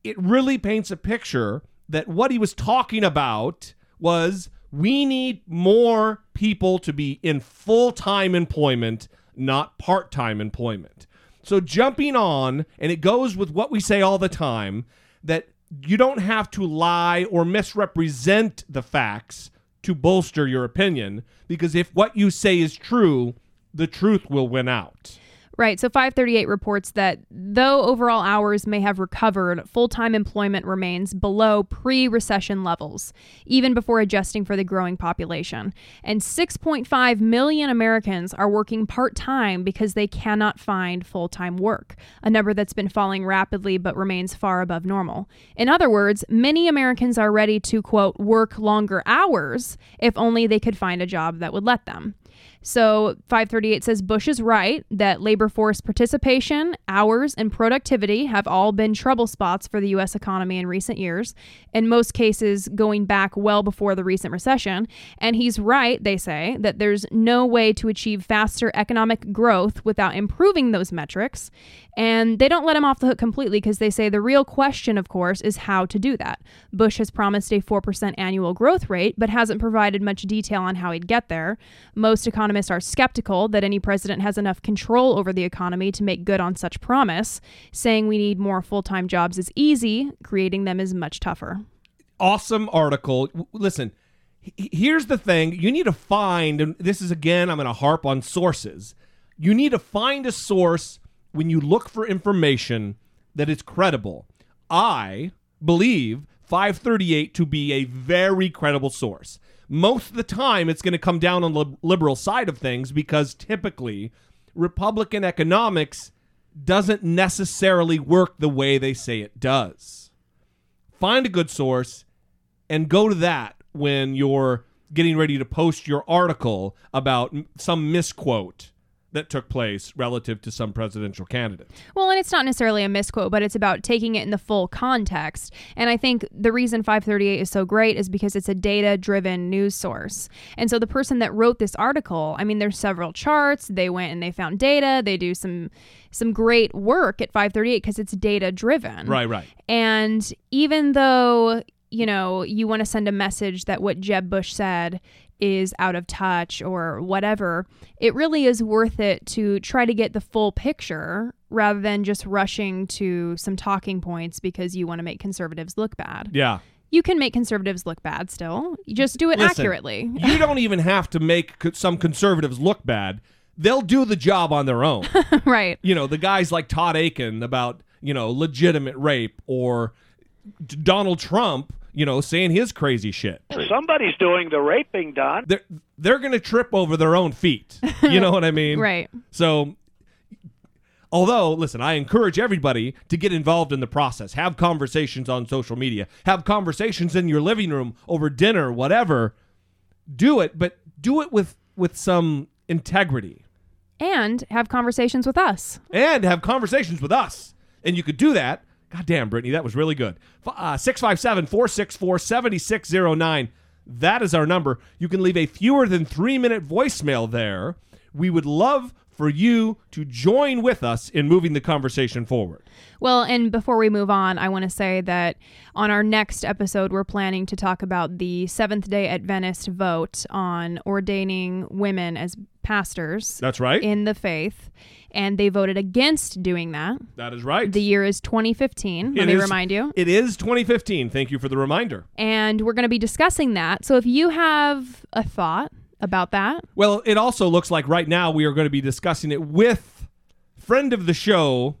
it really paints a picture that what he was talking about was we need more people to be in full time employment, not part time employment. So, jumping on, and it goes with what we say all the time that you don't have to lie or misrepresent the facts to bolster your opinion, because if what you say is true, the truth will win out. Right. So 538 reports that though overall hours may have recovered, full time employment remains below pre recession levels, even before adjusting for the growing population. And 6.5 million Americans are working part time because they cannot find full time work, a number that's been falling rapidly but remains far above normal. In other words, many Americans are ready to, quote, work longer hours if only they could find a job that would let them. So 538 says Bush is right that labor force participation, hours, and productivity have all been trouble spots for the U.S. economy in recent years, in most cases going back well before the recent recession. And he's right, they say, that there's no way to achieve faster economic growth without improving those metrics. And they don't let him off the hook completely because they say the real question, of course, is how to do that. Bush has promised a 4% annual growth rate, but hasn't provided much detail on how he'd get there. Most economists are skeptical that any president has enough control over the economy to make good on such promise. Saying we need more full time jobs is easy, creating them is much tougher. Awesome article. Listen, here's the thing you need to find, and this is again, I'm going to harp on sources. You need to find a source when you look for information that is credible. I believe 538 to be a very credible source. Most of the time, it's going to come down on the liberal side of things because typically Republican economics doesn't necessarily work the way they say it does. Find a good source and go to that when you're getting ready to post your article about some misquote that took place relative to some presidential candidate. Well, and it's not necessarily a misquote, but it's about taking it in the full context. And I think the reason 538 is so great is because it's a data driven news source. And so the person that wrote this article, I mean, there's several charts. They went and they found data. They do some some great work at 538 because it's data driven. Right, right. And even though you know, you want to send a message that what Jeb Bush said is out of touch or whatever, it really is worth it to try to get the full picture rather than just rushing to some talking points because you want to make conservatives look bad. Yeah. You can make conservatives look bad still. You just do it Listen, accurately. you don't even have to make some conservatives look bad. They'll do the job on their own. right. You know, the guys like Todd Akin about, you know, legitimate rape or Donald Trump you know, saying his crazy shit. Somebody's doing the raping, Don. They're they're gonna trip over their own feet. You know what I mean? right. So although listen i encourage everybody to get involved in the process have conversations on social media have conversations in your living room over dinner whatever do it but do it with with some integrity and have conversations with us. and have conversations with us. And you could do that. God damn, Brittany, that was really good. uh, 657 464 7609. That is our number. You can leave a fewer than three minute voicemail there. We would love for you to join with us in moving the conversation forward. Well, and before we move on, I want to say that on our next episode, we're planning to talk about the Seventh day Adventist vote on ordaining women as pastors. That's right. In the faith. And they voted against doing that. That is right. The year is 2015. Let It me is- remind you. It is 2015. Thank you for the reminder. And we're going to be discussing that. So if you have a thought about that, Well, it also looks like right now we are going to be discussing it with friend of the show,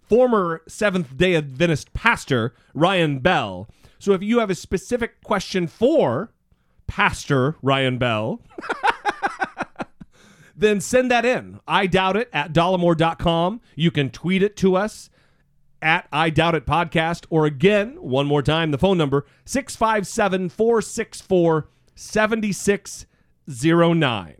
former Seventh day Adventist pastor, Ryan Bell. So if you have a specific question for Pastor Ryan Bell, then send that in. I doubt it at dollemore.com. You can tweet it to us at I Doubt It Podcast, or again, one more time, the phone number 657 464 7609.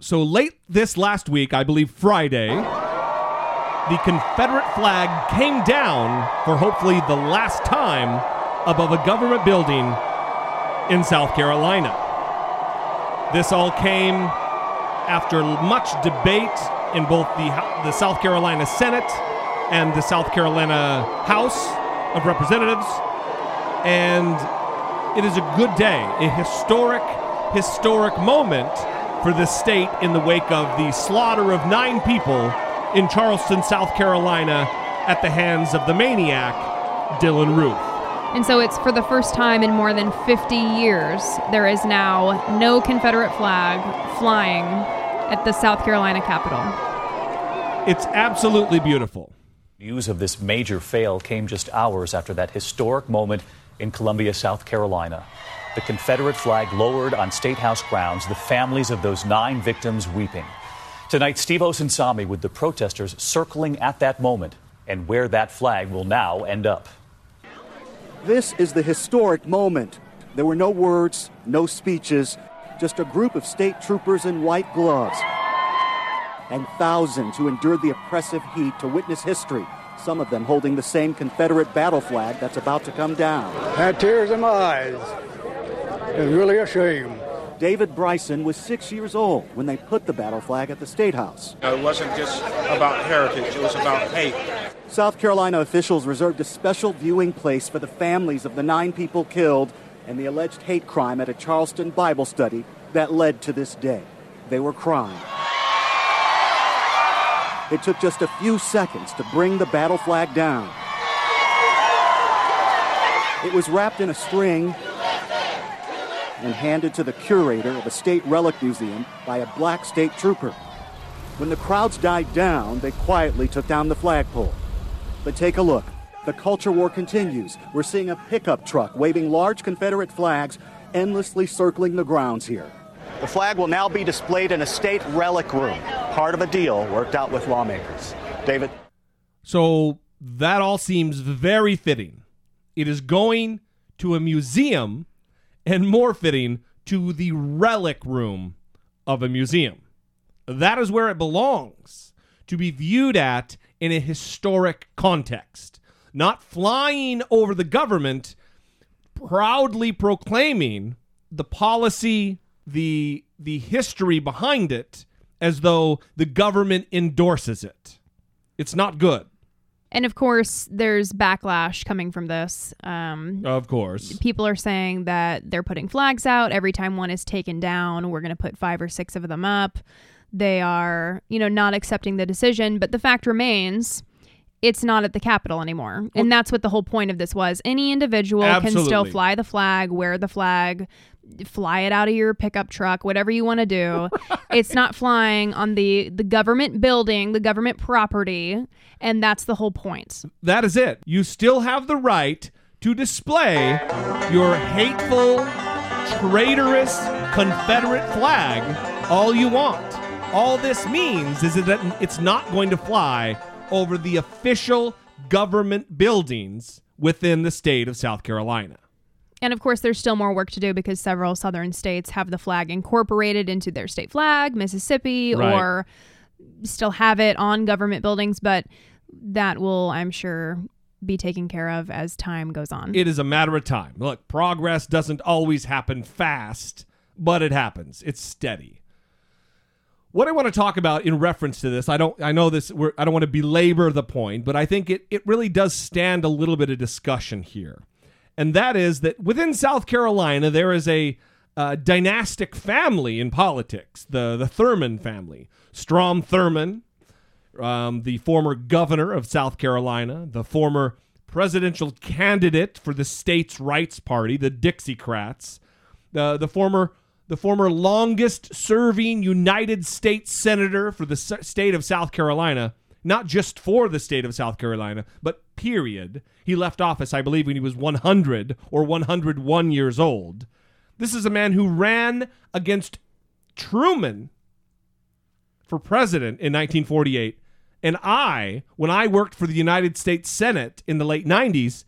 So late this last week, I believe Friday, the Confederate flag came down for hopefully the last time above a government building in South Carolina. This all came after much debate in both the, the South Carolina Senate and the South Carolina House of Representatives. And it is a good day, a historic, historic moment for the state in the wake of the slaughter of nine people in Charleston, South Carolina, at the hands of the maniac, Dylann Roof. And so it's for the first time in more than 50 years, there is now no Confederate flag flying at the South Carolina Capitol. It's absolutely beautiful. News of this major fail came just hours after that historic moment in Columbia, South Carolina. The Confederate flag lowered on State House grounds, the families of those nine victims weeping. Tonight, Steve Osunsami with the protesters circling at that moment and where that flag will now end up. This is the historic moment. There were no words, no speeches, just a group of state troopers in white gloves. And thousands who endured the oppressive heat to witness history, some of them holding the same Confederate battle flag that's about to come down. Had tears in my eyes. It's really a shame. David Bryson was six years old when they put the battle flag at the State House. It wasn't just about heritage, it was about hate. South Carolina officials reserved a special viewing place for the families of the nine people killed and the alleged hate crime at a Charleston Bible study that led to this day. They were crying. It took just a few seconds to bring the battle flag down. It was wrapped in a string and handed to the curator of a state relic museum by a black state trooper. When the crowds died down, they quietly took down the flagpole. But take a look. The culture war continues. We're seeing a pickup truck waving large Confederate flags endlessly circling the grounds here. The flag will now be displayed in a state relic room, part of a deal worked out with lawmakers. David? So that all seems very fitting. It is going to a museum and more fitting to the relic room of a museum. That is where it belongs to be viewed at in a historic context, not flying over the government, proudly proclaiming the policy, the the history behind it as though the government endorses it. It's not good. And of course, there's backlash coming from this. Um, Of course. people are saying that they're putting flags out every time one is taken down. We're going to put five or six of them up. They are, you know, not accepting the decision. But the fact remains, it's not at the Capitol anymore. and that's what the whole point of this was. Any individual can still fly the flag, wear the flag, fly it out of your pickup truck, whatever you want to do. it's not flying on the the government building, the government property, and that's the whole point. That is it. You still have the right to display your hateful, traitorous Confederate flag all you want. All this means is that it's not going to fly over the official government buildings within the state of South Carolina. And of course, there's still more work to do because several southern states have the flag incorporated into their state flag, Mississippi, Right. or still have it on government buildings, but that will, I'm sure, be taken care of as time goes on. It is a matter of time. Look, progress doesn't always happen fast, but it happens. It's steady. What I want to talk about in reference to this, I don't I know this we're, I don't want to belabor the point, but I think it it really does stand a little bit of discussion here. And that is that within South Carolina there is a uh, dynastic family in politics, the the Thurmond family. Strom Thurmond, um, the former governor of South Carolina, the former presidential candidate for the states' rights party, the Dixiecrats, the the former the former longest serving United States senator for the state of South Carolina, not just for the state of South Carolina, but period. He left office, I believe, when he was 100 or 101 years old. This is a man who ran against Truman for president in 1948. And I, when I worked for the United States Senate in the late 90s,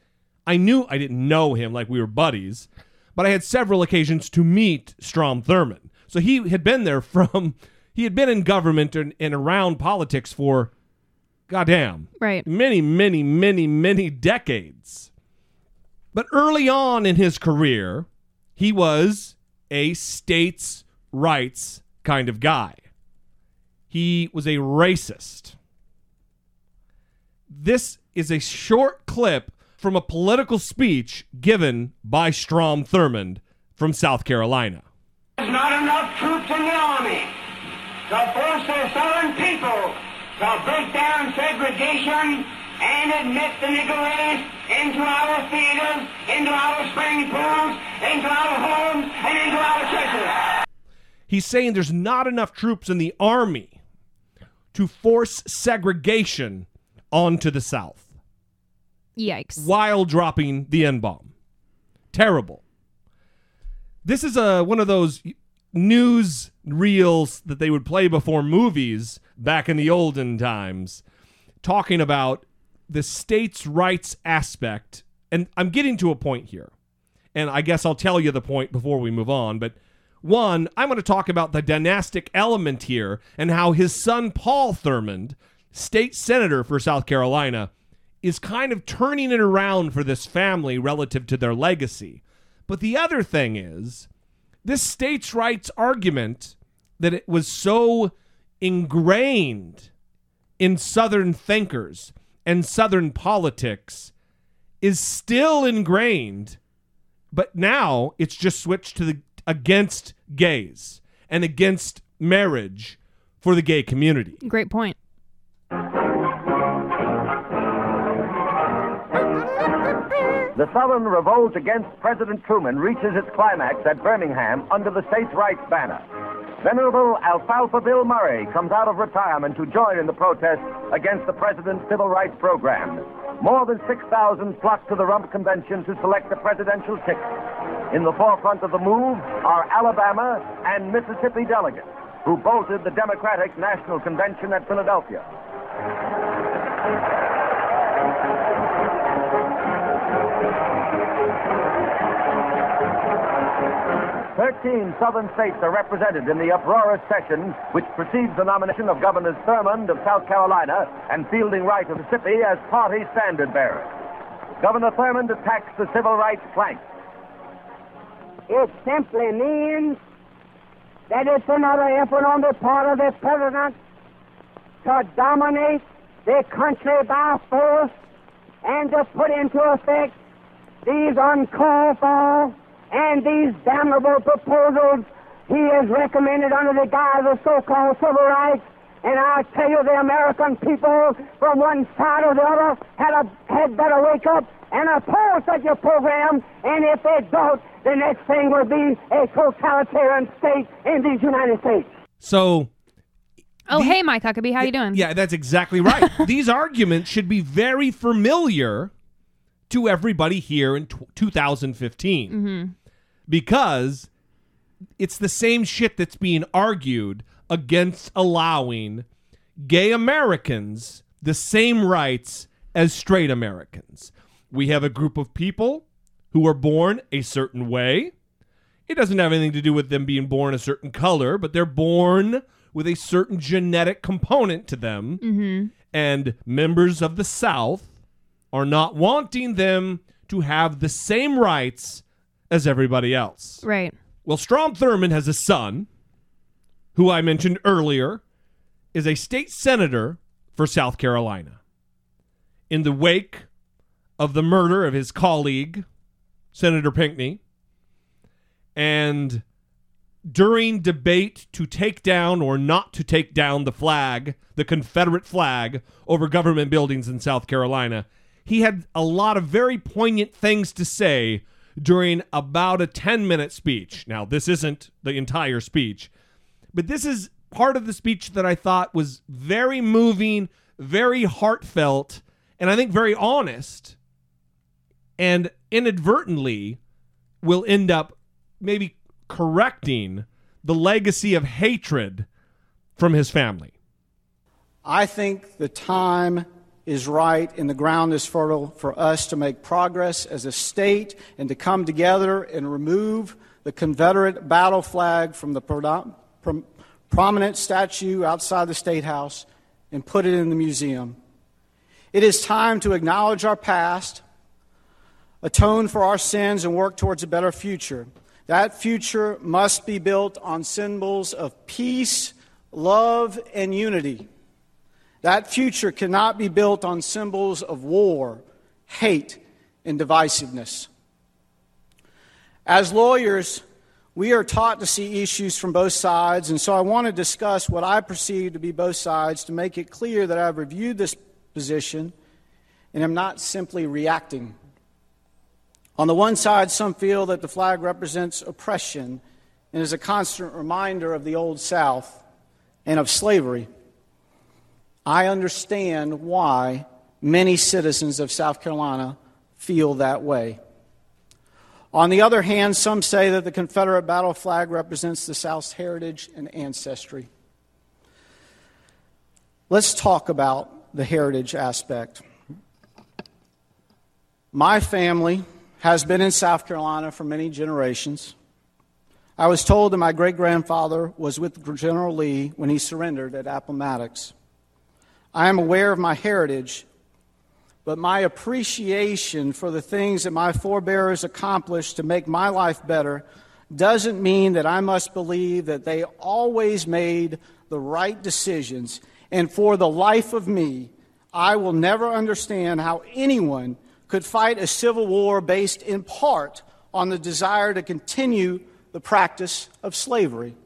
I knew I didn't know him like we were buddies, but I had several occasions to meet Strom Thurmond. So he had been there from, he had been in government and, and around politics for, goddamn, right. many, many, many, many decades. But early on in his career, he was a states' rights kind of guy. He was a racist. This is a short clip from a political speech given by Strom Thurmond from South Carolina. There's not enough troops in the army to force the southern people to break down segregation and admit the Negro race into our theaters, into our swimming pools, into our homes, and into our churches. He's saying there's not enough troops in the army to force segregation onto the South Yikes. while dropping the N bomb. Terrible. This is a one of those news reels that they would play before movies back in the olden times, talking about the states' rights aspect. And I'm getting to a point here, and I guess I'll tell you the point before we move on. But one, I'm going to talk about the dynastic element here and how his son Paul Thurmond, state senator for South Carolina, is kind of turning it around for this family relative to their legacy. But the other thing is, this states' rights argument that it was so ingrained in Southern thinkers and Southern politics is still ingrained, but now it's just switched to the against gays and against marriage for the gay community. Great point. The Southern revolt against President Truman reaches its climax at Birmingham under the states' rights banner. Venerable Alfalfa Bill Murray comes out of retirement to join in the protest against the president's civil rights program. More than 6,000 flock to the Rump Convention to select the presidential ticket. In the forefront of the move are Alabama and Mississippi delegates who bolted the Democratic National Convention at Philadelphia. Thirteen southern states are represented in the uproarious session which precedes the nomination of Governors Thurmond of South Carolina and Fielding Wright of Mississippi as party standard bearers. Governor Thurmond attacks the civil rights plank. It simply means that it's another effort on the part of the president to dominate the country by force and to put into effect these uncalled for and these damnable proposals he has recommended under the guise of so-called civil rights. And I tell you, the American people from one side or the other had, a, had better wake up and oppose such a program. And if they don't, the next thing will be a totalitarian state in these United States. So Oh, hey, Mike Huckabee, how you doing? Yeah, that's exactly right. These arguments should be very familiar to everybody here in t- 2015 hmm because it's the same shit that's being argued against allowing gay Americans the same rights as straight Americans. We have a group of people who are born a certain way. It doesn't have anything to do with them being born a certain color, but they're born with a certain genetic component to them. Mm-hmm. And members of the South are not wanting them to have the same rights as everybody else. Right. Well, Strom Thurmond has a son who I mentioned earlier is a state senator for South Carolina. In the wake of the murder of his colleague, Senator Pinckney, and during debate to take down or not to take down the flag, the Confederate flag, over government buildings in South Carolina, he had a lot of very poignant things to say during about a 10 minute speech. Now, this isn't the entire speech, but this is part of the speech that I thought was very moving, very heartfelt, and I think very honest, and inadvertently will end up maybe correcting the legacy of hatred from his family. I think the time is right and the ground is fertile for us to make progress as a state and to come together and remove the Confederate battle flag from the pro- prom- prominent statue outside the State House and put it in the museum. It is time to acknowledge our past, atone for our sins, and work towards a better future. That future must be built on symbols of peace, love, and unity. That future cannot be built on symbols of war, hate, and divisiveness. As lawyers, we are taught to see issues from both sides, and so I want to discuss what I perceive to be both sides to make it clear that I've reviewed this position and am not simply reacting. On the one side, some feel that the flag represents oppression and is a constant reminder of the Old South and of slavery. I understand why many citizens of South Carolina feel that way. On the other hand, some say that the Confederate battle flag represents the South's heritage and ancestry. Let's talk about the heritage aspect. My family has been in South Carolina for many generations. I was told that my great grandfather was with General Lee when he surrendered at Appomattox. I am aware of my heritage, but my appreciation for the things that my forebears accomplished to make my life better doesn't mean that I must believe that they always made the right decisions. And for the life of me, I will never understand how anyone could fight a civil war based in part on the desire to continue the practice of slavery.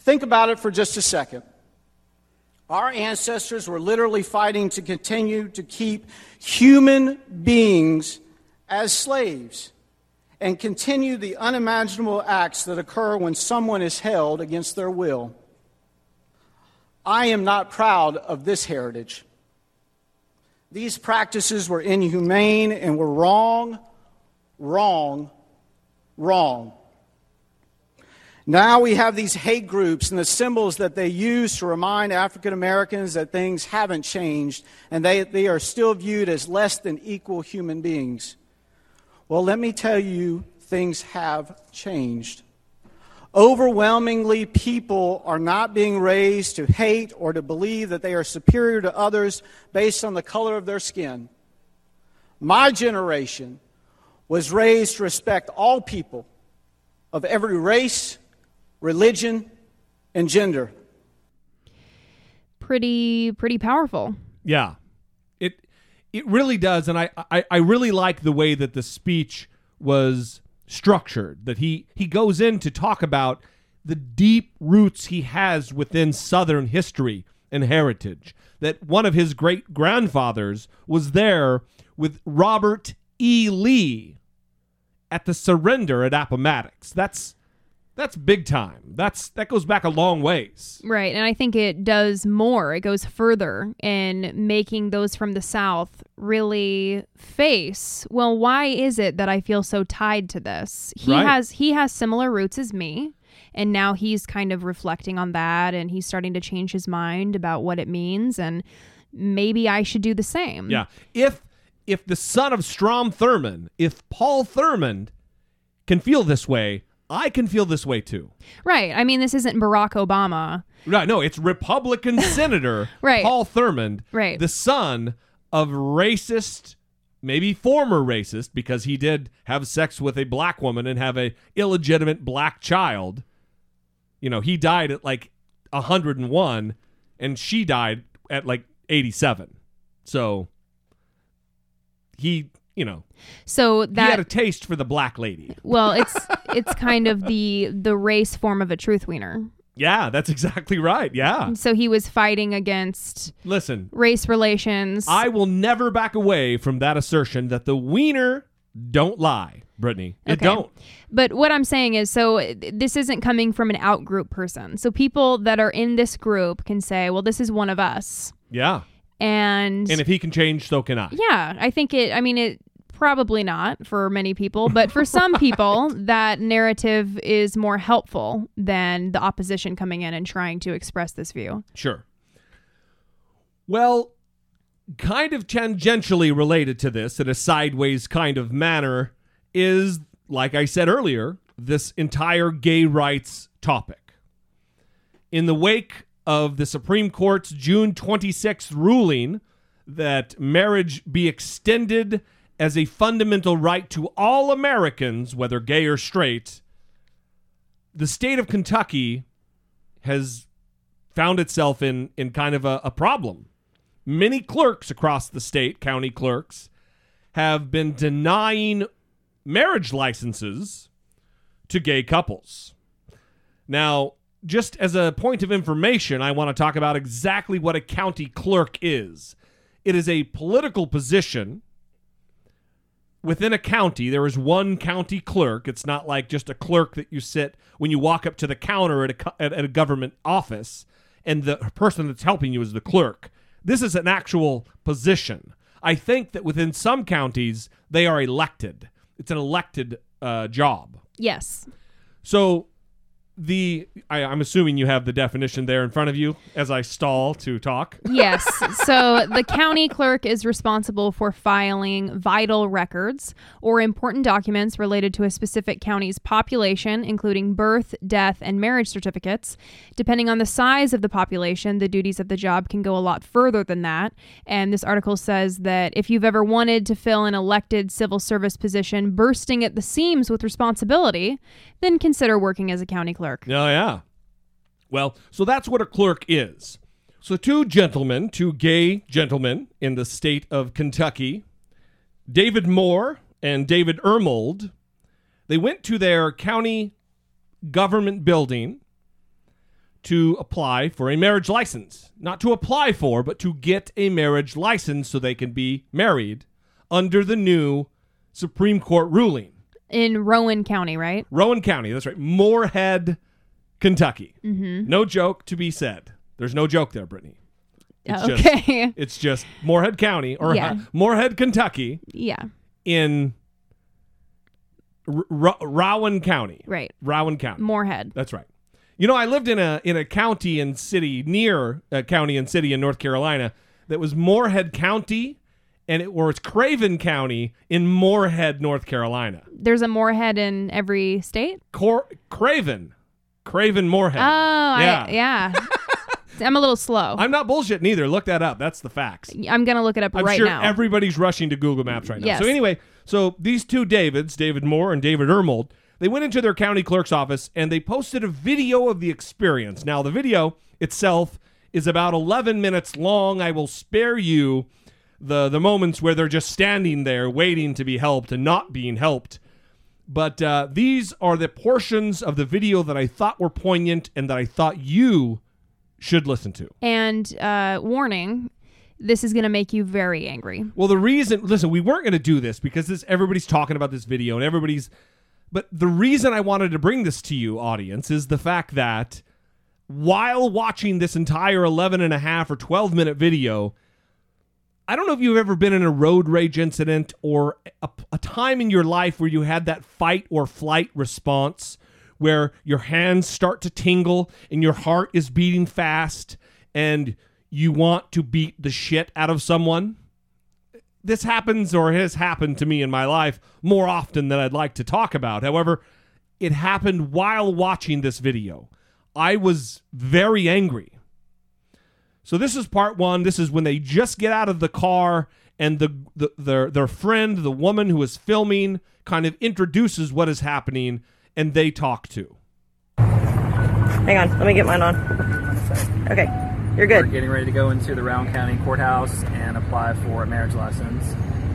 Think about it for just a second. Our ancestors were literally fighting to continue to keep human beings as slaves and continue the unimaginable acts that occur when someone is held against their will. I am not proud of this heritage. These practices were inhumane and were wrong, wrong, wrong. Now we have these hate groups and the symbols that they use to remind African Americans that things haven't changed and they, they are still viewed as less than equal human beings. Well, let me tell you, things have changed. Overwhelmingly, people are not being raised to hate or to believe that they are superior to others based on the color of their skin. My generation was raised to respect all people of every race, religion, and gender. Pretty, pretty powerful. Yeah, it it really does, and I, I I really like the way that the speech was structured. That he he goes in to talk about the deep roots he has within Southern history and heritage. That one of his great grandfathers was there with Robert E. Lee at the surrender at Appomattox. That's that's big time. That's that goes back a long ways. Right. And I think it does more. It goes further in making those from the South really face, well, why is it that I feel so tied to this? He Right. has he has similar roots as me. And now he's kind of reflecting on that and he's starting to change his mind about what it means and maybe I should do the same. Yeah. If if the son of Strom Thurmond, if Paul Thurmond can feel this way, I can feel this way too. Right. I mean, this isn't Barack Obama. Right. No, it's Republican Senator Right. Paul Thurmond, Right. the son of racist, maybe former racist, because he did have sex with a black woman and have a illegitimate black child. You know, he died at like 101 and she died at like 87. So he, you know, So that he had a taste for the black lady. well, it's it's kind of the the race form of a truth wiener. Yeah, that's exactly right. Yeah. So he was fighting against Listen, race relations. I will never back away from that assertion that the wiener don't lie, Brittany. It Okay. don't. But what I'm saying is, so uh, this isn't coming from an out group person. So people that are in this group can say, well, this is one of us. Yeah. And, And if he can change, so can I. yeah, I think it, I mean, it probably not for many people, but for some people, that narrative is more helpful than the opposition coming in and trying to express this view. Sure. Well, kind of tangentially related to this in a sideways kind of manner is, like I said earlier, this entire gay rights topic. In the wake of the Supreme Court's June 26th ruling that marriage be extended as a fundamental right to all Americans, whether gay or straight, the state of Kentucky has found itself in in kind of a, a problem. Many clerks across the state, county clerks, have been denying marriage licenses to gay couples. Now, just as a point of information, I want to talk about exactly what a county clerk is. It is a political position within a county. There is one county clerk. It's not like just a clerk that you sit when you walk up to the counter at a, at, at a government office and the person that's helping you is the clerk. This is an actual position. I think that within some counties, they are elected. It's an elected uh, job. Yes. So the I, I'm assuming you have the definition there in front of you as I stall to talk. Yes. So the county clerk is responsible for filing vital records or important documents related to a specific county's population, including birth, death, and marriage certificates. Depending on the size of the population, the duties of the job can go a lot further than that. And this article says that if you've ever wanted to fill an elected civil service position bursting at the seams with responsibility, then consider working as a county clerk. Oh, yeah. Well, so that's what a clerk is. So, two gentlemen, two gay gentlemen in the state of Kentucky, David Moore and David Ermold, they went to their county government building to apply for a marriage license. Not to apply for, but to get a marriage license so they can be married under the new Supreme Court ruling. In Rowan County, right? Rowan County, that's right. Morehead, Kentucky. Mhm. No joke to be said. There's no joke there, Brittany. It's Okay. Just, it's just Morehead County or Yeah. uh, Morehead, Kentucky Yeah. in R- R- Rowan County. Right. Rowan County. Morehead. That's right. You know, I lived in a in a county and city near a county and city in North Carolina that was Morehead County, and it or it's Craven County in Morehead, North Carolina. There's a Morehead in every state? Cor- Craven, Craven Morehead. Oh, yeah. I, yeah. I'm a little slow. I'm not bullshitting either. Look that up. That's the facts. I'm going to look it up I'm right sure now. everybody's rushing to Google Maps right now. Yes. So anyway, so these two Davids, David Moore and David Ermold, they went into their county clerk's office and they posted a video of the experience. Now the video itself is about 11 minutes long. I will spare you the the moments where they're just standing there waiting to be helped and not being helped. But uh, these are the portions of the video that I thought were poignant and that I thought you should listen to. and uh, warning, this is going to make you very angry. Well, the reason, listen, we weren't going to do this because this everybody's talking about this video and everybody's but the reason I wanted to bring this to you audience is the fact that while watching this entire 11 and a half or 12 minute video, I don't know if you've ever been in a road rage incident or a, a time in your life where you had that fight or flight response where your hands start to tingle and your heart is beating fast and you want to beat the shit out of someone. this happens or has happened to me in my life more often than I'd like to talk about. However, it happened while watching this video. I was very angry. So this is part one. This is when they just get out of the car and the, the their their friend, the woman who is filming, kind of introduces what is happening, and they talk to. Hang on, let me get mine on. Okay, you're good. We're getting ready to go into the Rowan County Courthouse and apply for a marriage license.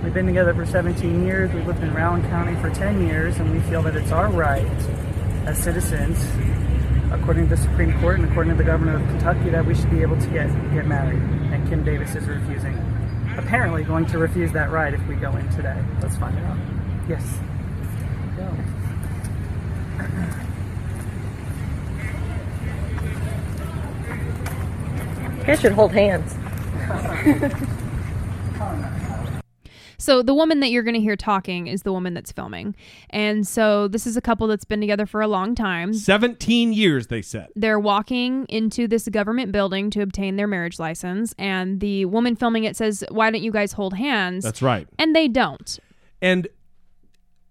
We've been together for 17 years. We've lived in Rowan County for 10 years, and we feel that it's our right as citizens, according to the Supreme Court and according to the governor of Kentucky, that we should be able to get, get married. And Kim Davis is refusing, apparently going to refuse that right if we go in today. Let's find out. Yes. Go. You guys should hold hands. So the woman that you're going to hear talking is the woman that's filming. And so this is a couple that's been together for a long time. 17 years, they said. They're walking into this government building to obtain their marriage license and the woman filming it says, "Why don't you guys hold hands?" That's right. And they don't. And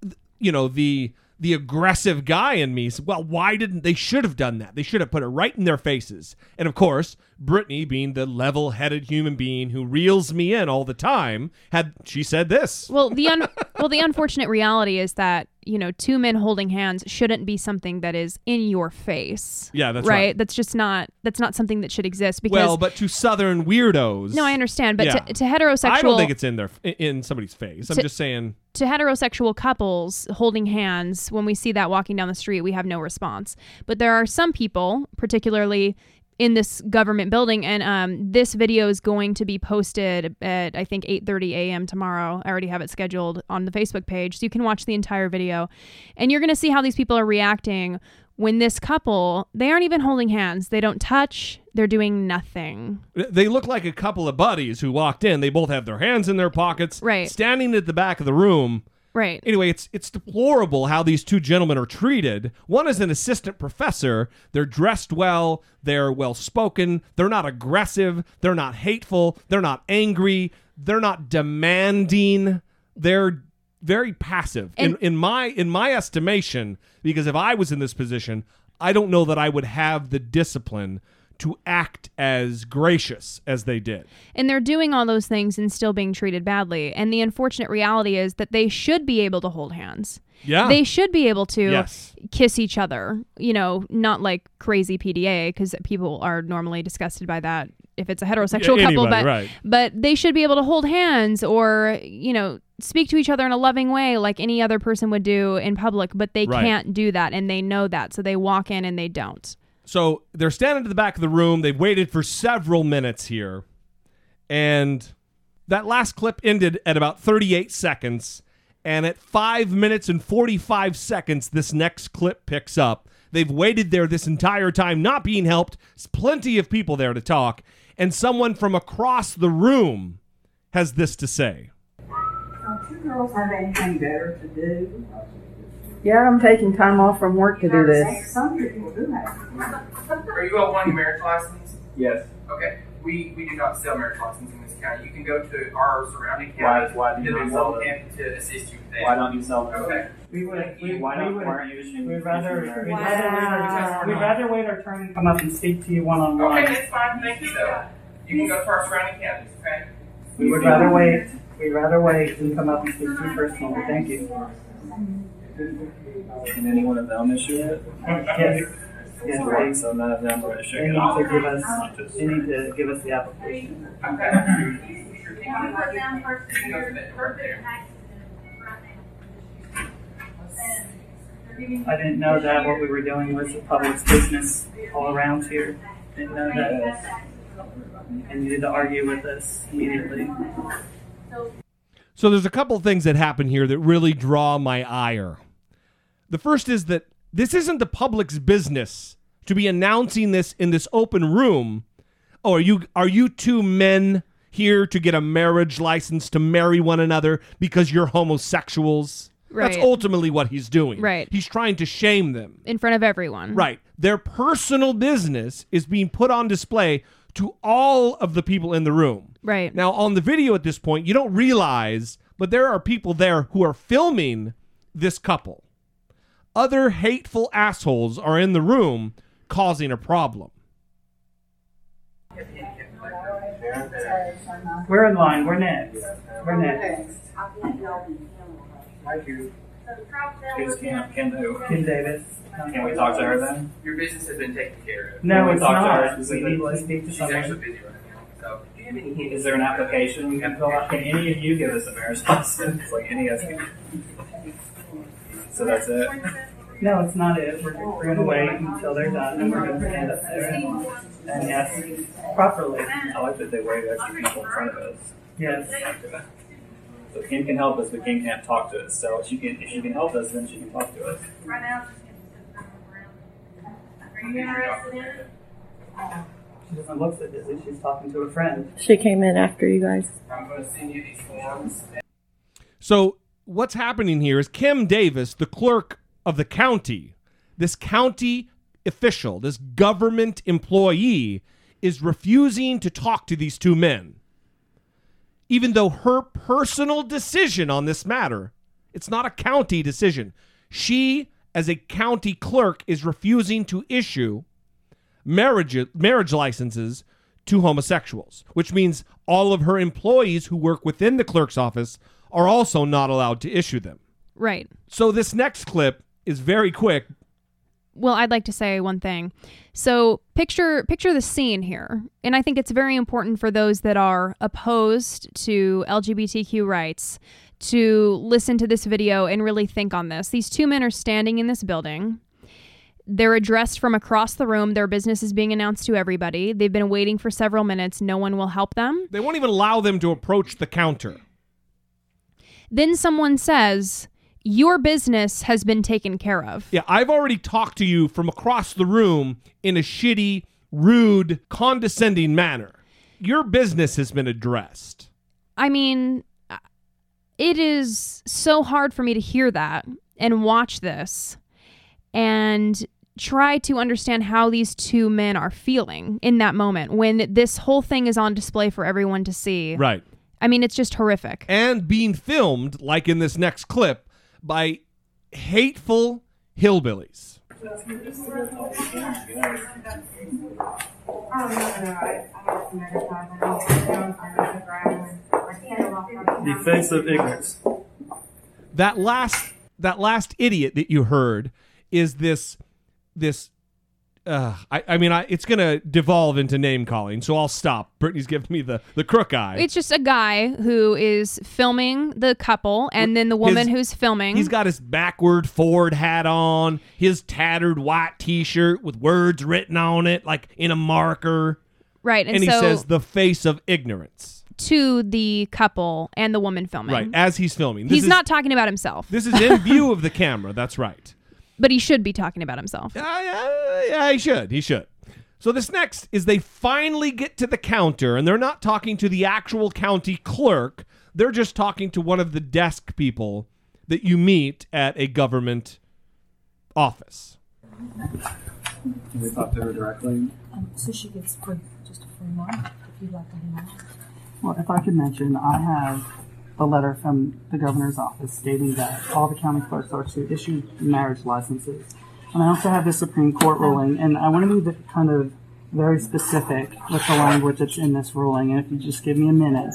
th- you know, the the aggressive guy in me said, well, why didn't they should have done that? They should have put it right in their faces. And of course, Brittany, being the level-headed human being who reels me in all the time, had she said this. Well, the un- well, the unfortunate reality is that you know two men holding hands shouldn't be something that is in your face. Yeah, that's right. right. That's just not that's not something that should exist. Because well, but to southern weirdos. no, I understand, but Yeah. to, to heterosexual, I don't think it's in their in, somebody's face. I'm just saying. to heterosexual couples holding hands when we see that walking down the street we have no response but there are some people particularly in this government building and um, this video is going to be posted at i think 8.30 a.m tomorrow i already have it scheduled on the facebook page so you can watch the entire video and you're going to see how these people are reacting when this couple they aren't even holding hands they don't touch they're doing nothing They look like a couple of buddies who walked in. They both have their hands in their pockets, Right. standing at the back of the room. Right. Anyway, it's it's deplorable how these two gentlemen are treated. One is an assistant professor. They're dressed well, they're well spoken, they're not aggressive, they're not hateful, they're not angry, they're not demanding. They're very passive. In, in my in my estimation because if I was in this position, I don't know that I would have the discipline to act as gracious as they did. And they're doing all those things and still being treated badly. And the unfortunate reality is that they should be able to hold hands. Yeah. They should be able to Yes. kiss each other, you know, not like crazy PDA because people are normally disgusted by that if it's a heterosexual Yeah, couple, but right. but they should be able to hold hands or, you know, speak to each other in a loving way like any other person would do in public, but they Right. can't do that and they know that. So they walk in and they don't. So they're standing at the back of the room. They've waited for several minutes here. And that last clip ended at about 38 seconds. And at 5 minutes and 45 seconds, this next clip picks up. They've waited there this entire time, not being helped. There's plenty of people there to talk. And someone from across the room has this to say. Don't you girls have anything better to do? Yeah, I'm taking time off from work to do this. Some people do have. Are you all wanting marriage license? Yes. Okay. We, we do not sell marriage licenses in this county. You can go to our surrounding Why- counties. why do you not be sell more them? than happy to assist you with that. Why don't you sell them? Okay. We would, we, Why not? we would, Why are you issuing- we'd rather, we'd marriage? rather, wait our, we'd rather wait our turn and come up and speak to you one-on-one. Okay, that's fine. Thank you, though. You can go to our surrounding counties, okay? We would rather wait, we'd rather wait and come up and speak to you personally. Thank you. Can anyone of them issue it? Yes. Yes, Right, they, So none of them are issuing they need to give us, Not just- they need to give us the application. I didn't know that what we were doing was a public business all around here. Didn't know that. And you need to argue with us immediately. So there's a couple things that happen here that really draw my ire. The first is that this isn't the public's business to be announcing this in this open room. Oh, are you are you two men here to get a marriage license to marry one another because you're homosexuals? That's ultimately what he's doing. Right. He's trying to shame them. in front of everyone. Right. Their personal business is being put on display to all of the people in the room. Right. Now, on the video at this point, you don't realize, but there are people there who are filming this couple. Other hateful assholes are in the room causing a problem. We're in line. We're next. We're next. Thank you. Who's Kim? Kim who? Kim Davis. Can we talk to her then? Your business has been taken care of. No, Can we it's talk not. To her We need to speak to She's someone. actually busy right now. So, do you have any hint? Is there an application we can fill out? Can any of you give us a marriage license? Like any of you? So that's it? No, it's not it. We're, we're going to wait until they're done and we're going to stand up there and, and yes, properly. I like that they waited actually people in front of us. Yes. So Kim can help us, but Kim can't talk to us. So she can, if she can help us, then she can talk to us. Right now, Are you interested in it? She doesn't look so busy. She's talking to a friend. She came in after you guys. I'm going to send you these forms. So, what's happening here is Kim Davis, the clerk of the county, this county official, this government employee, is refusing to talk to these two men. Even though her personal decision on this matter, it's not a county decision. She, as a county clerk, is refusing to issue marriage marriage licenses to homosexuals, which means all of her employees who work within the clerk's office are also not allowed to issue them. Right. So this next clip is very quick. Well, I'd like to say one thing. So, picture picture the scene here. And I think it's very important for those that are opposed to LGBTQ rights to listen to this video and really think on this. These two men are standing in this building. They're addressed from across the room. Their business is being announced to everybody. They've been waiting for several minutes. No one will help them. They won't even allow them to approach the counter. Then someone says, Your business has been taken care of. Yeah, I've already talked to you from across the room in a shitty, rude, condescending manner. Your business has been addressed. I mean, it is so hard for me to hear that and watch this and try to understand how these two men are feeling in that moment when this whole thing is on display for everyone to see. Right. I mean, it's just horrific. And being filmed, like in this next clip, by hateful hillbillies. Defensive ignorance. That last that last idiot that you heard is this this uh, I, I mean, I, it's going to devolve into name calling, so I'll stop. Brittany's giving me the, the crook eye. It's just a guy who is filming the couple and then the woman His- who's filming. He's got his backward Ford hat on, his tattered white T-shirt with words written on it, like in a marker. right. And, And, he so says, "The face of ignorance." to the couple and the woman filming. Right as he's filming. This He's is- not talking about himself. This is in view of the camera. That's right. But he should be talking about himself. yeah, yeah, he should. He should. So this next is they finally get to the counter, and they're not talking to the actual county clerk. They're just talking to one of the desk people that you meet at a government office. Can we talk to her directly? Um, so she gets free, just a free month if you'd like to hang out. Well, if I could mention, I have a letter from the governor's office stating that all the county clerks are to issue marriage licenses. And I also have the Supreme Court ruling, and I want to be kind of very specific with the language that's in this ruling. And if you just give me a minute,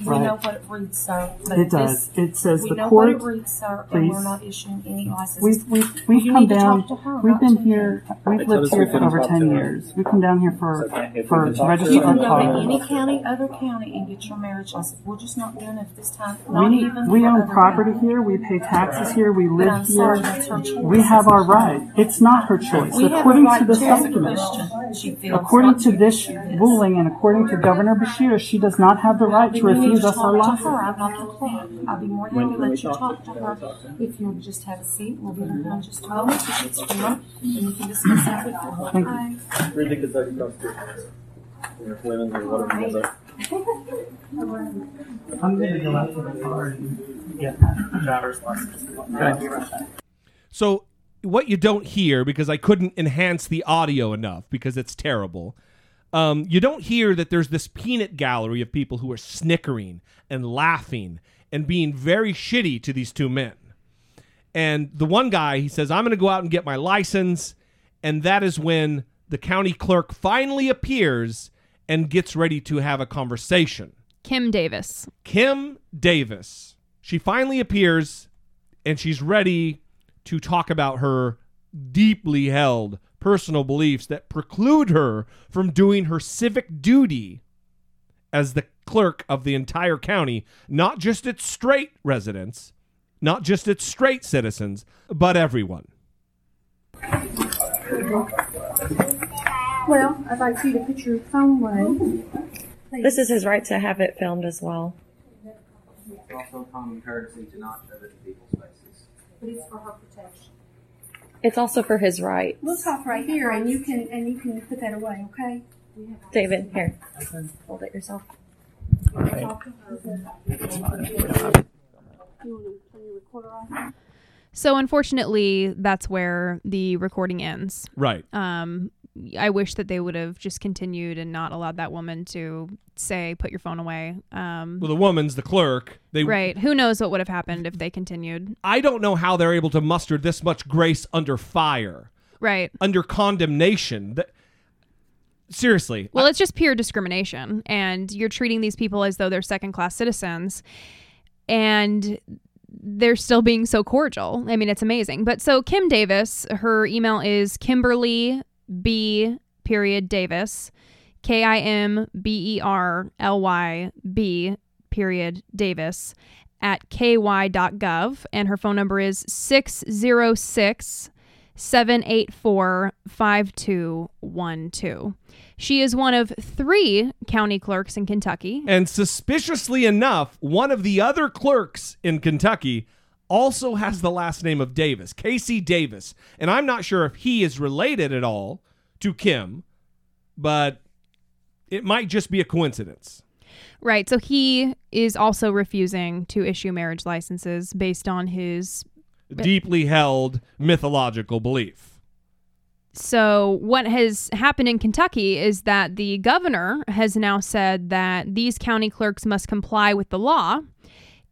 We right? know what it reads, sir. but It does. this- It says the court. we the know court. what it reads, sir, and we're not issuing any licenses. We've, we've, we've You come need to down, to her, we've been to here, we've lived us we here for over 10 to her. years. We've come down here for, So can- if we for, can to talk You can go to any county, other county, and get your marriage license. We're just not doing it this time. We, even we own property counties. here, we pay taxes here, we live I'm sorry, here. that's her choice. We have our right. It's not her choice. We According right to this to document, Christian. She feels according to this ruling and according to Governor Beshear, she does not have the right to Then you need to talk to her. license. I'm not the clerk. I'll be more than happy to let you talk talk to to her? her. If you'll just have a seat, we'll give her time just a moment. She gets free and you can discuss that with her. Thank you. Read the Kentucky Constitution. Women or whatever. I'm going to go out to the car and get my driver's license. I'll be right back. So what you don't hear because I couldn't enhance the audio enough because it's terrible. Um, you don't hear that there's this peanut gallery of people who are snickering and laughing and being very shitty to these two men. And the one guy, he says, I'm going to go out and get my license. And that is when the county clerk finally appears and gets ready to have a conversation. Kim Davis. Kim Davis. She finally appears and she's ready to talk about her deeply held personal beliefs that preclude her from doing her civic duty as the clerk of the entire county, not just its straight residents, not just its straight citizens, but everyone. Well, I'd like for you to put your phone away. This is his right to have it filmed as well. It's also common courtesy to not show it in people's faces. But it's for her protection. It's also for his right. We'll talk right here, and you can and you can put that away, okay? David, here. Hold it yourself. So unfortunately, that's where the recording ends. Right. Um, I wish that they would have just continued and not allowed that woman to say, "Put your phone away." Um, Well, the woman's the clerk. They right. Who knows what would have happened if they continued? I don't know how they're able to muster this much grace under fire, Right. under condemnation. That seriously, Well, it's just pure discrimination, and you're treating these people as though they're second class citizens, and they're still being so cordial. I mean, it's amazing. But so Kim Davis, her email is Kimberly B period Davis, K I M B E R L Y B period Davis at ky.gov, and her phone number is 606 784 5212. She is one of three county clerks in Kentucky. And suspiciously enough, one of the other clerks in Kentucky also has the last name of Davis, Casey Davis. And I'm not sure if he is related at all to Kim, but it might just be a coincidence. Right. So he is also refusing to issue marriage licenses based on his. Deeply held mythological belief. So, what has happened in Kentucky is that the governor has now said that these county clerks must comply with the law,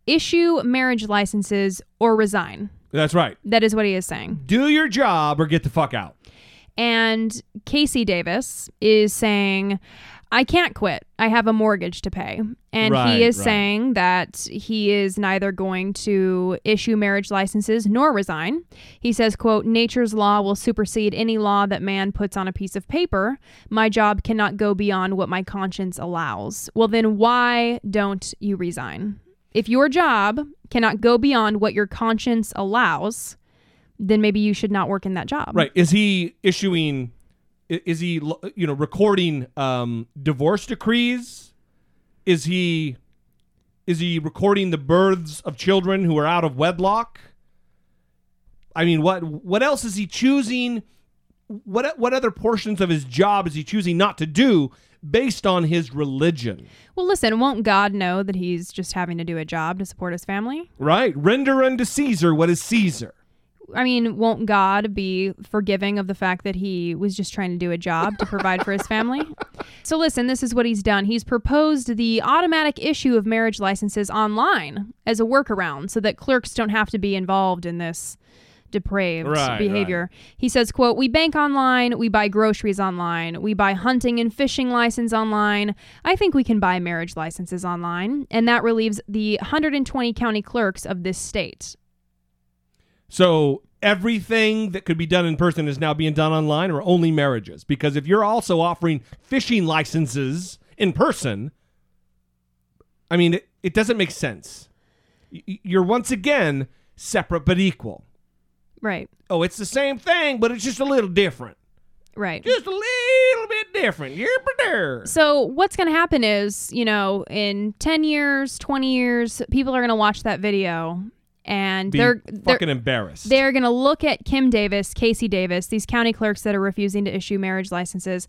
issue marriage licenses, or resign. That's right. That is what he is saying. Do your job or get the fuck out. And Casey Davis is saying, I can't quit. I have a mortgage to pay. And Right, he is right. saying that he is neither going to issue marriage licenses nor resign. He says, quote, nature's law will supersede any law that man puts on a piece of paper. My job cannot go beyond what my conscience allows. Well, then why don't you resign? If your job cannot go beyond what your conscience allows, then maybe you should not work in that job. Right. Is he issuing is he you know recording um divorce decrees? Is he is he recording the births of children who are out of wedlock? I mean, what what else is he choosing? What what other portions of his job is he choosing not to do based on his religion? Well, listen, won't God know that he's just having to do a job to support his family? Right? Render unto Caesar what is Caesar. I mean, won't God be forgiving of the fact that he was just trying to do a job to provide for his family? So, listen, this is what he's done. He's proposed the automatic issue of marriage licenses online as a workaround so that clerks don't have to be involved in this depraved Right, behavior. He says, quote, "We bank online, we buy groceries online, we buy hunting and fishing license online. I think we can buy marriage licenses online, and that relieves the 120 county clerks of this state." So everything that could be done in person is now being done online or only marriages? Because if you're also offering fishing licenses in person, I mean, it, it doesn't make sense. You're once again separate but equal. Right. Oh, it's the same thing, but it's just a little different. Right. Just a little bit different. Here, there. So what's going to happen is, you know, in 10 years, 20 years, people are going to watch that video and Be they're fucking they're, embarrassed. they're going to look at Kim Davis, Casey Davis, these county clerks that are refusing to issue marriage licenses,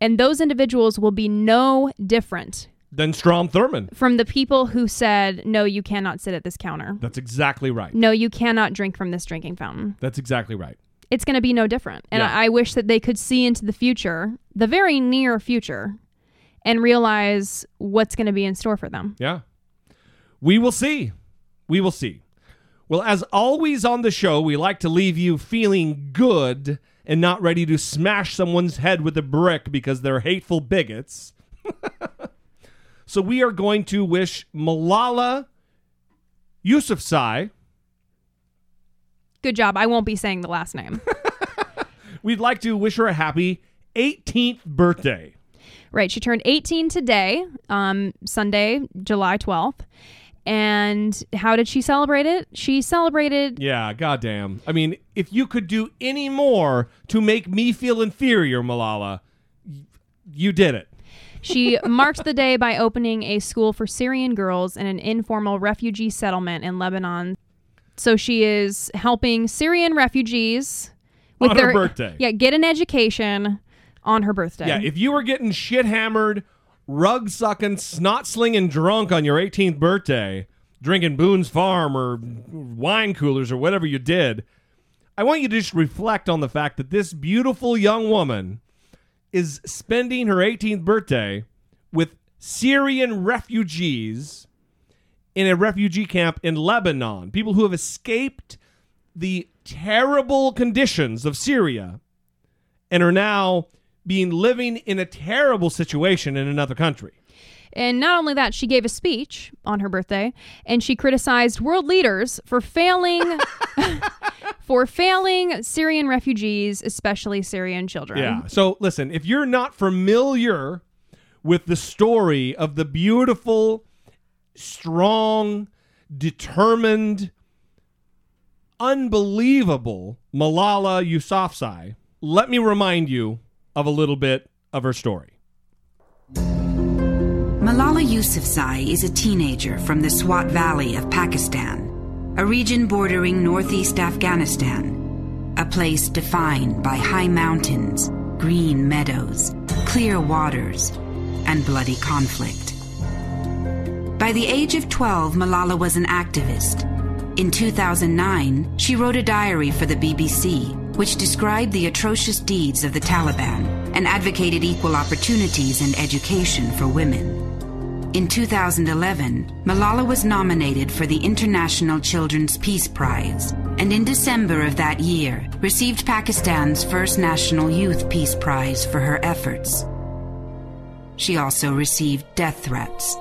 and those individuals will be no different than Strom Thurmond. from the people who said, no, you cannot sit at this counter. That's exactly right. No, you cannot drink from this drinking fountain. That's exactly right. It's going to be no different. And Yeah. I, I wish that they could see into the future, the very near future, and realize what's going to be in store for them. Yeah. We will see. We will see. Well, as always on the show, we like to leave you feeling good and not ready to smash someone's head with a brick because they're hateful bigots. So we are going to wish Malala Yousafzai. Good job. I won't be saying the last name. We'd like to wish her a happy 18th birthday. Right. She turned 18 today, um, Sunday, July 12th. And how did she celebrate it? She celebrated. Yeah, goddamn. I mean, if you could do any more to make me feel inferior, Malala, you did it. She marked the day by opening a school for Syrian girls in an informal refugee settlement in Lebanon. So she is helping Syrian refugees with On her their birthday. Yeah, get an education on her birthday. Yeah, if you were getting shit hammered, rug sucking, snot slinging drunk on your 18th birthday, drinking Boone's Farm or wine coolers or whatever you did, I want you to just reflect on the fact that this beautiful young woman is spending her 18th birthday with Syrian refugees in a refugee camp in Lebanon, people who have escaped the terrible conditions of Syria and are now being living in a terrible situation in another country. And not only that, she gave a speech on her birthday and she criticized world leaders for failing for failing Syrian refugees, especially Syrian children. Yeah. So listen, if you're not familiar with the story of the beautiful, strong, determined, unbelievable Malala Yousafzai, let me remind you of a little bit of her story. Malala Yousafzai is a teenager from the Swat Valley of Pakistan, a region bordering northeast Afghanistan, a place defined by high mountains, green meadows, clear waters, and bloody conflict. By the age of 12, Malala was an activist. In 2009, she wrote a diary for the BBC, which described the atrocious deeds of the Taliban and advocated equal opportunities and education for women. In 2011, Malala was nominated for the International Children's Peace Prize, and in December of that year, received Pakistan's first National Youth Peace Prize for her efforts. She also received death threats.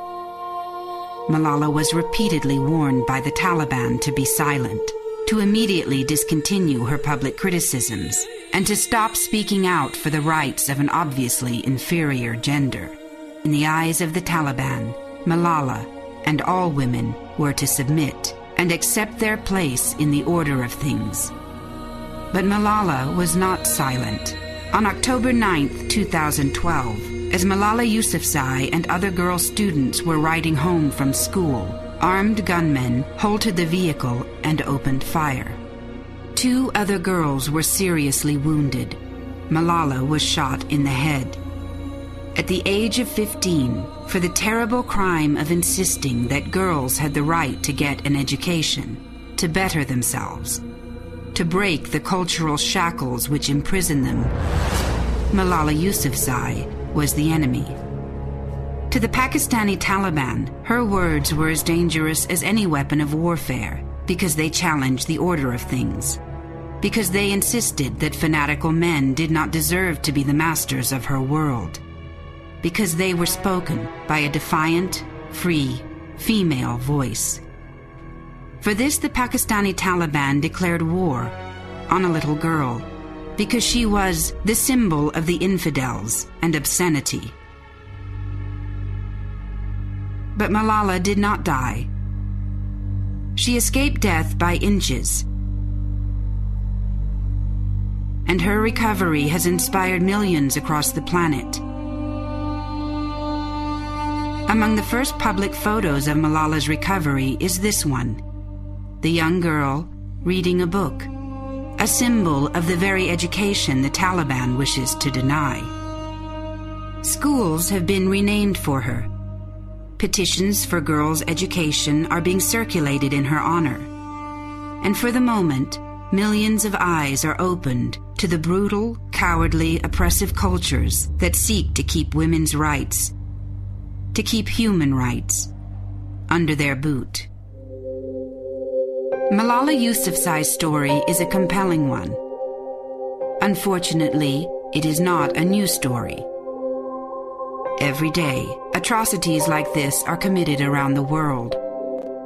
Malala was repeatedly warned by the Taliban to be silent, to immediately discontinue her public criticisms, and to stop speaking out for the rights of an obviously inferior gender. In the eyes of the Taliban, Malala and all women were to submit and accept their place in the order of things. But Malala was not silent. On October 9, 2012, as Malala Yousafzai and other girl students were riding home from school, armed gunmen halted the vehicle and opened fire. Two other girls were seriously wounded. Malala was shot in the head. At the age of 15, for the terrible crime of insisting that girls had the right to get an education, to better themselves, to break the cultural shackles which imprison them, Malala Yousafzai was the enemy. To the Pakistani Taliban, her words were as dangerous as any weapon of warfare because they challenged the order of things. Because they insisted that fanatical men did not deserve to be the masters of her world. Because they were spoken by a defiant, free, female voice. For this, the Pakistani Taliban declared war on a little girl because she was the symbol of the infidels and obscenity. But Malala did not die. She escaped death by inches. And her recovery has inspired millions across the planet. Among the first public photos of Malala's recovery is this one the young girl reading a book, a symbol of the very education the Taliban wishes to deny. Schools have been renamed for her. petitions for girls' education are being circulated in her honor. And for the moment, millions of eyes are opened to the brutal, cowardly, oppressive cultures that seek to keep women's rights, to keep human rights, under their boot. Malala Yousafzai's story is a compelling one. Unfortunately, it is not a new story. Every day, atrocities like this are committed around the world.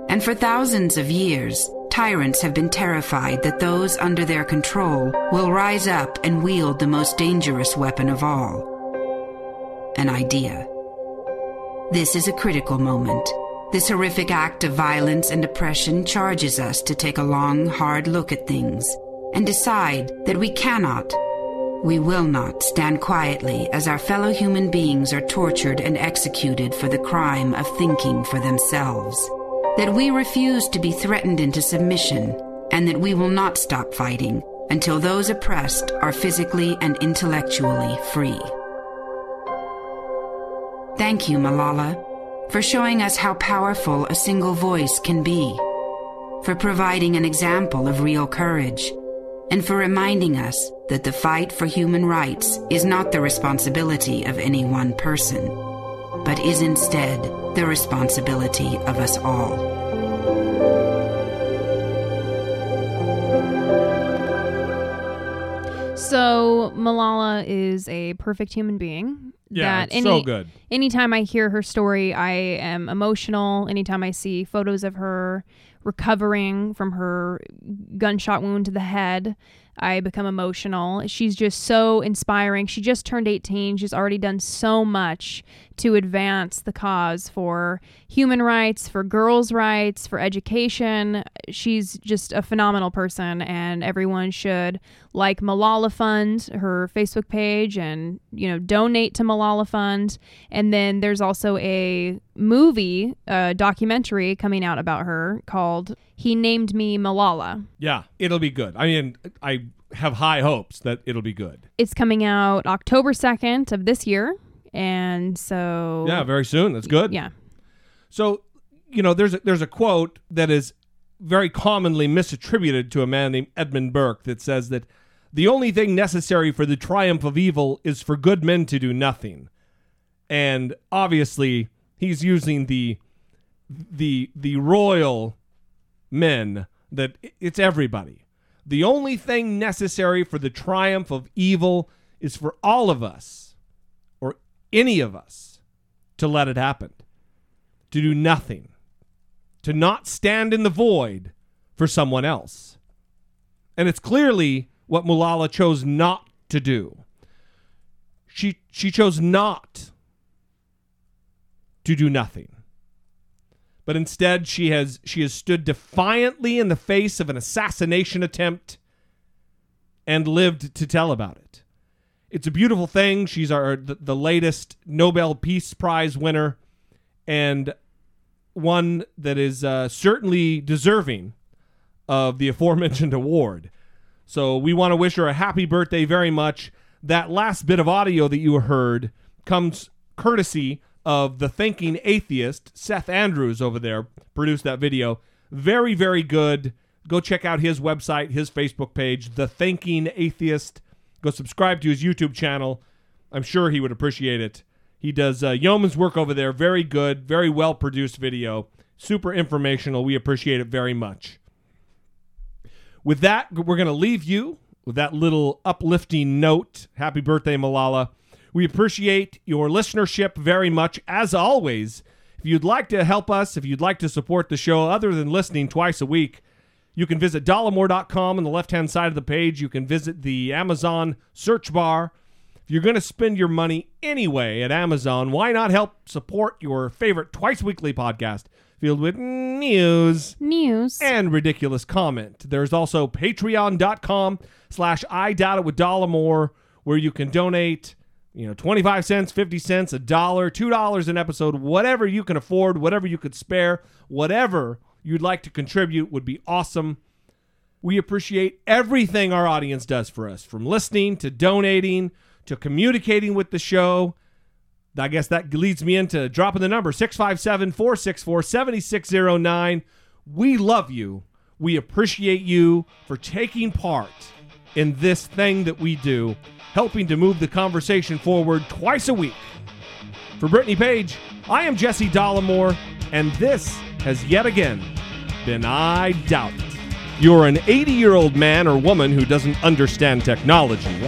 And for thousands of years, tyrants have been terrified that those under their control will rise up and wield the most dangerous weapon of all an idea. This is a critical moment. This horrific act of violence and oppression charges us to take a long, hard look at things and decide that we cannot, we will not stand quietly as our fellow human beings are tortured and executed for the crime of thinking for themselves. That we refuse to be threatened into submission, and that we will not stop fighting until those oppressed are physically and intellectually free. Thank you, Malala, for showing us how powerful a single voice can be, for providing an example of real courage, and for reminding us that the fight for human rights is not the responsibility of any one person, but is instead the responsibility of us all. So Malala is a perfect human being. Yeah, that it's so good. Anytime I hear her story, I am emotional. Anytime I see photos of her recovering from her gunshot wound to the head, I become emotional. She's just so inspiring. She just turned 18. She's already done so much to advance the cause for human rights, for girls' rights, for education. She's just a phenomenal person, and everyone should like Malala Fund, her Facebook page, and you know donate to Malala Fund. And then there's also a movie, a documentary coming out about her called "He Named Me Malala." Yeah, it'll be good. I mean, I have high hopes that it'll be good. It's coming out October 2nd of this year. And so Yeah, very soon. That's good. Yeah. So, you know, there's a, there's a quote that is very commonly misattributed to a man named Edmund Burke that says that the only thing necessary for the triumph of evil is for good men to do nothing. And obviously, he's using the the the royal men that it's everybody. The only thing necessary for the triumph of evil is for all of us, or any of us, to let it happen, to do nothing, to not stand in the void for someone else. And it's clearly what Malala chose not to do. She, she chose not to do nothing but instead she has she has stood defiantly in the face of an assassination attempt and lived to tell about it. It's a beautiful thing. She's our the, the latest Nobel Peace Prize winner and one that is uh, certainly deserving of the aforementioned award. So we want to wish her a happy birthday very much. That last bit of audio that you heard comes courtesy of the thinking atheist Seth Andrews over there produced that video. Very very good. Go check out his website, his Facebook page, The Thinking Atheist. Go subscribe to his YouTube channel. I'm sure he would appreciate it. He does uh, yeoman's work over there. Very good, very well produced video. Super informational. We appreciate it very much. With that, we're going to leave you with that little uplifting note. Happy birthday, Malala. We appreciate your listenership very much, as always. If you'd like to help us, if you'd like to support the show other than listening twice a week, you can visit dollemore.com on the left hand side of the page. You can visit the Amazon search bar. If you're going to spend your money anyway at Amazon, why not help support your favorite twice weekly podcast filled with news, news, and ridiculous comment? There's also patreon.com slash I doubt it with Dollemore, where you can donate you know 25 cents 50 cents a dollar two dollars an episode whatever you can afford whatever you could spare whatever you'd like to contribute would be awesome we appreciate everything our audience does for us from listening to donating to communicating with the show I guess that leads me into dropping the number 657 464 7609. We love you. We appreciate you for taking part in this thing that we do, helping to move the conversation forward twice a week. For Brittany Page, I am Jesse Dollemore, and this has yet again been I Doubt It. You're an 80 year old man or woman who doesn't understand technology.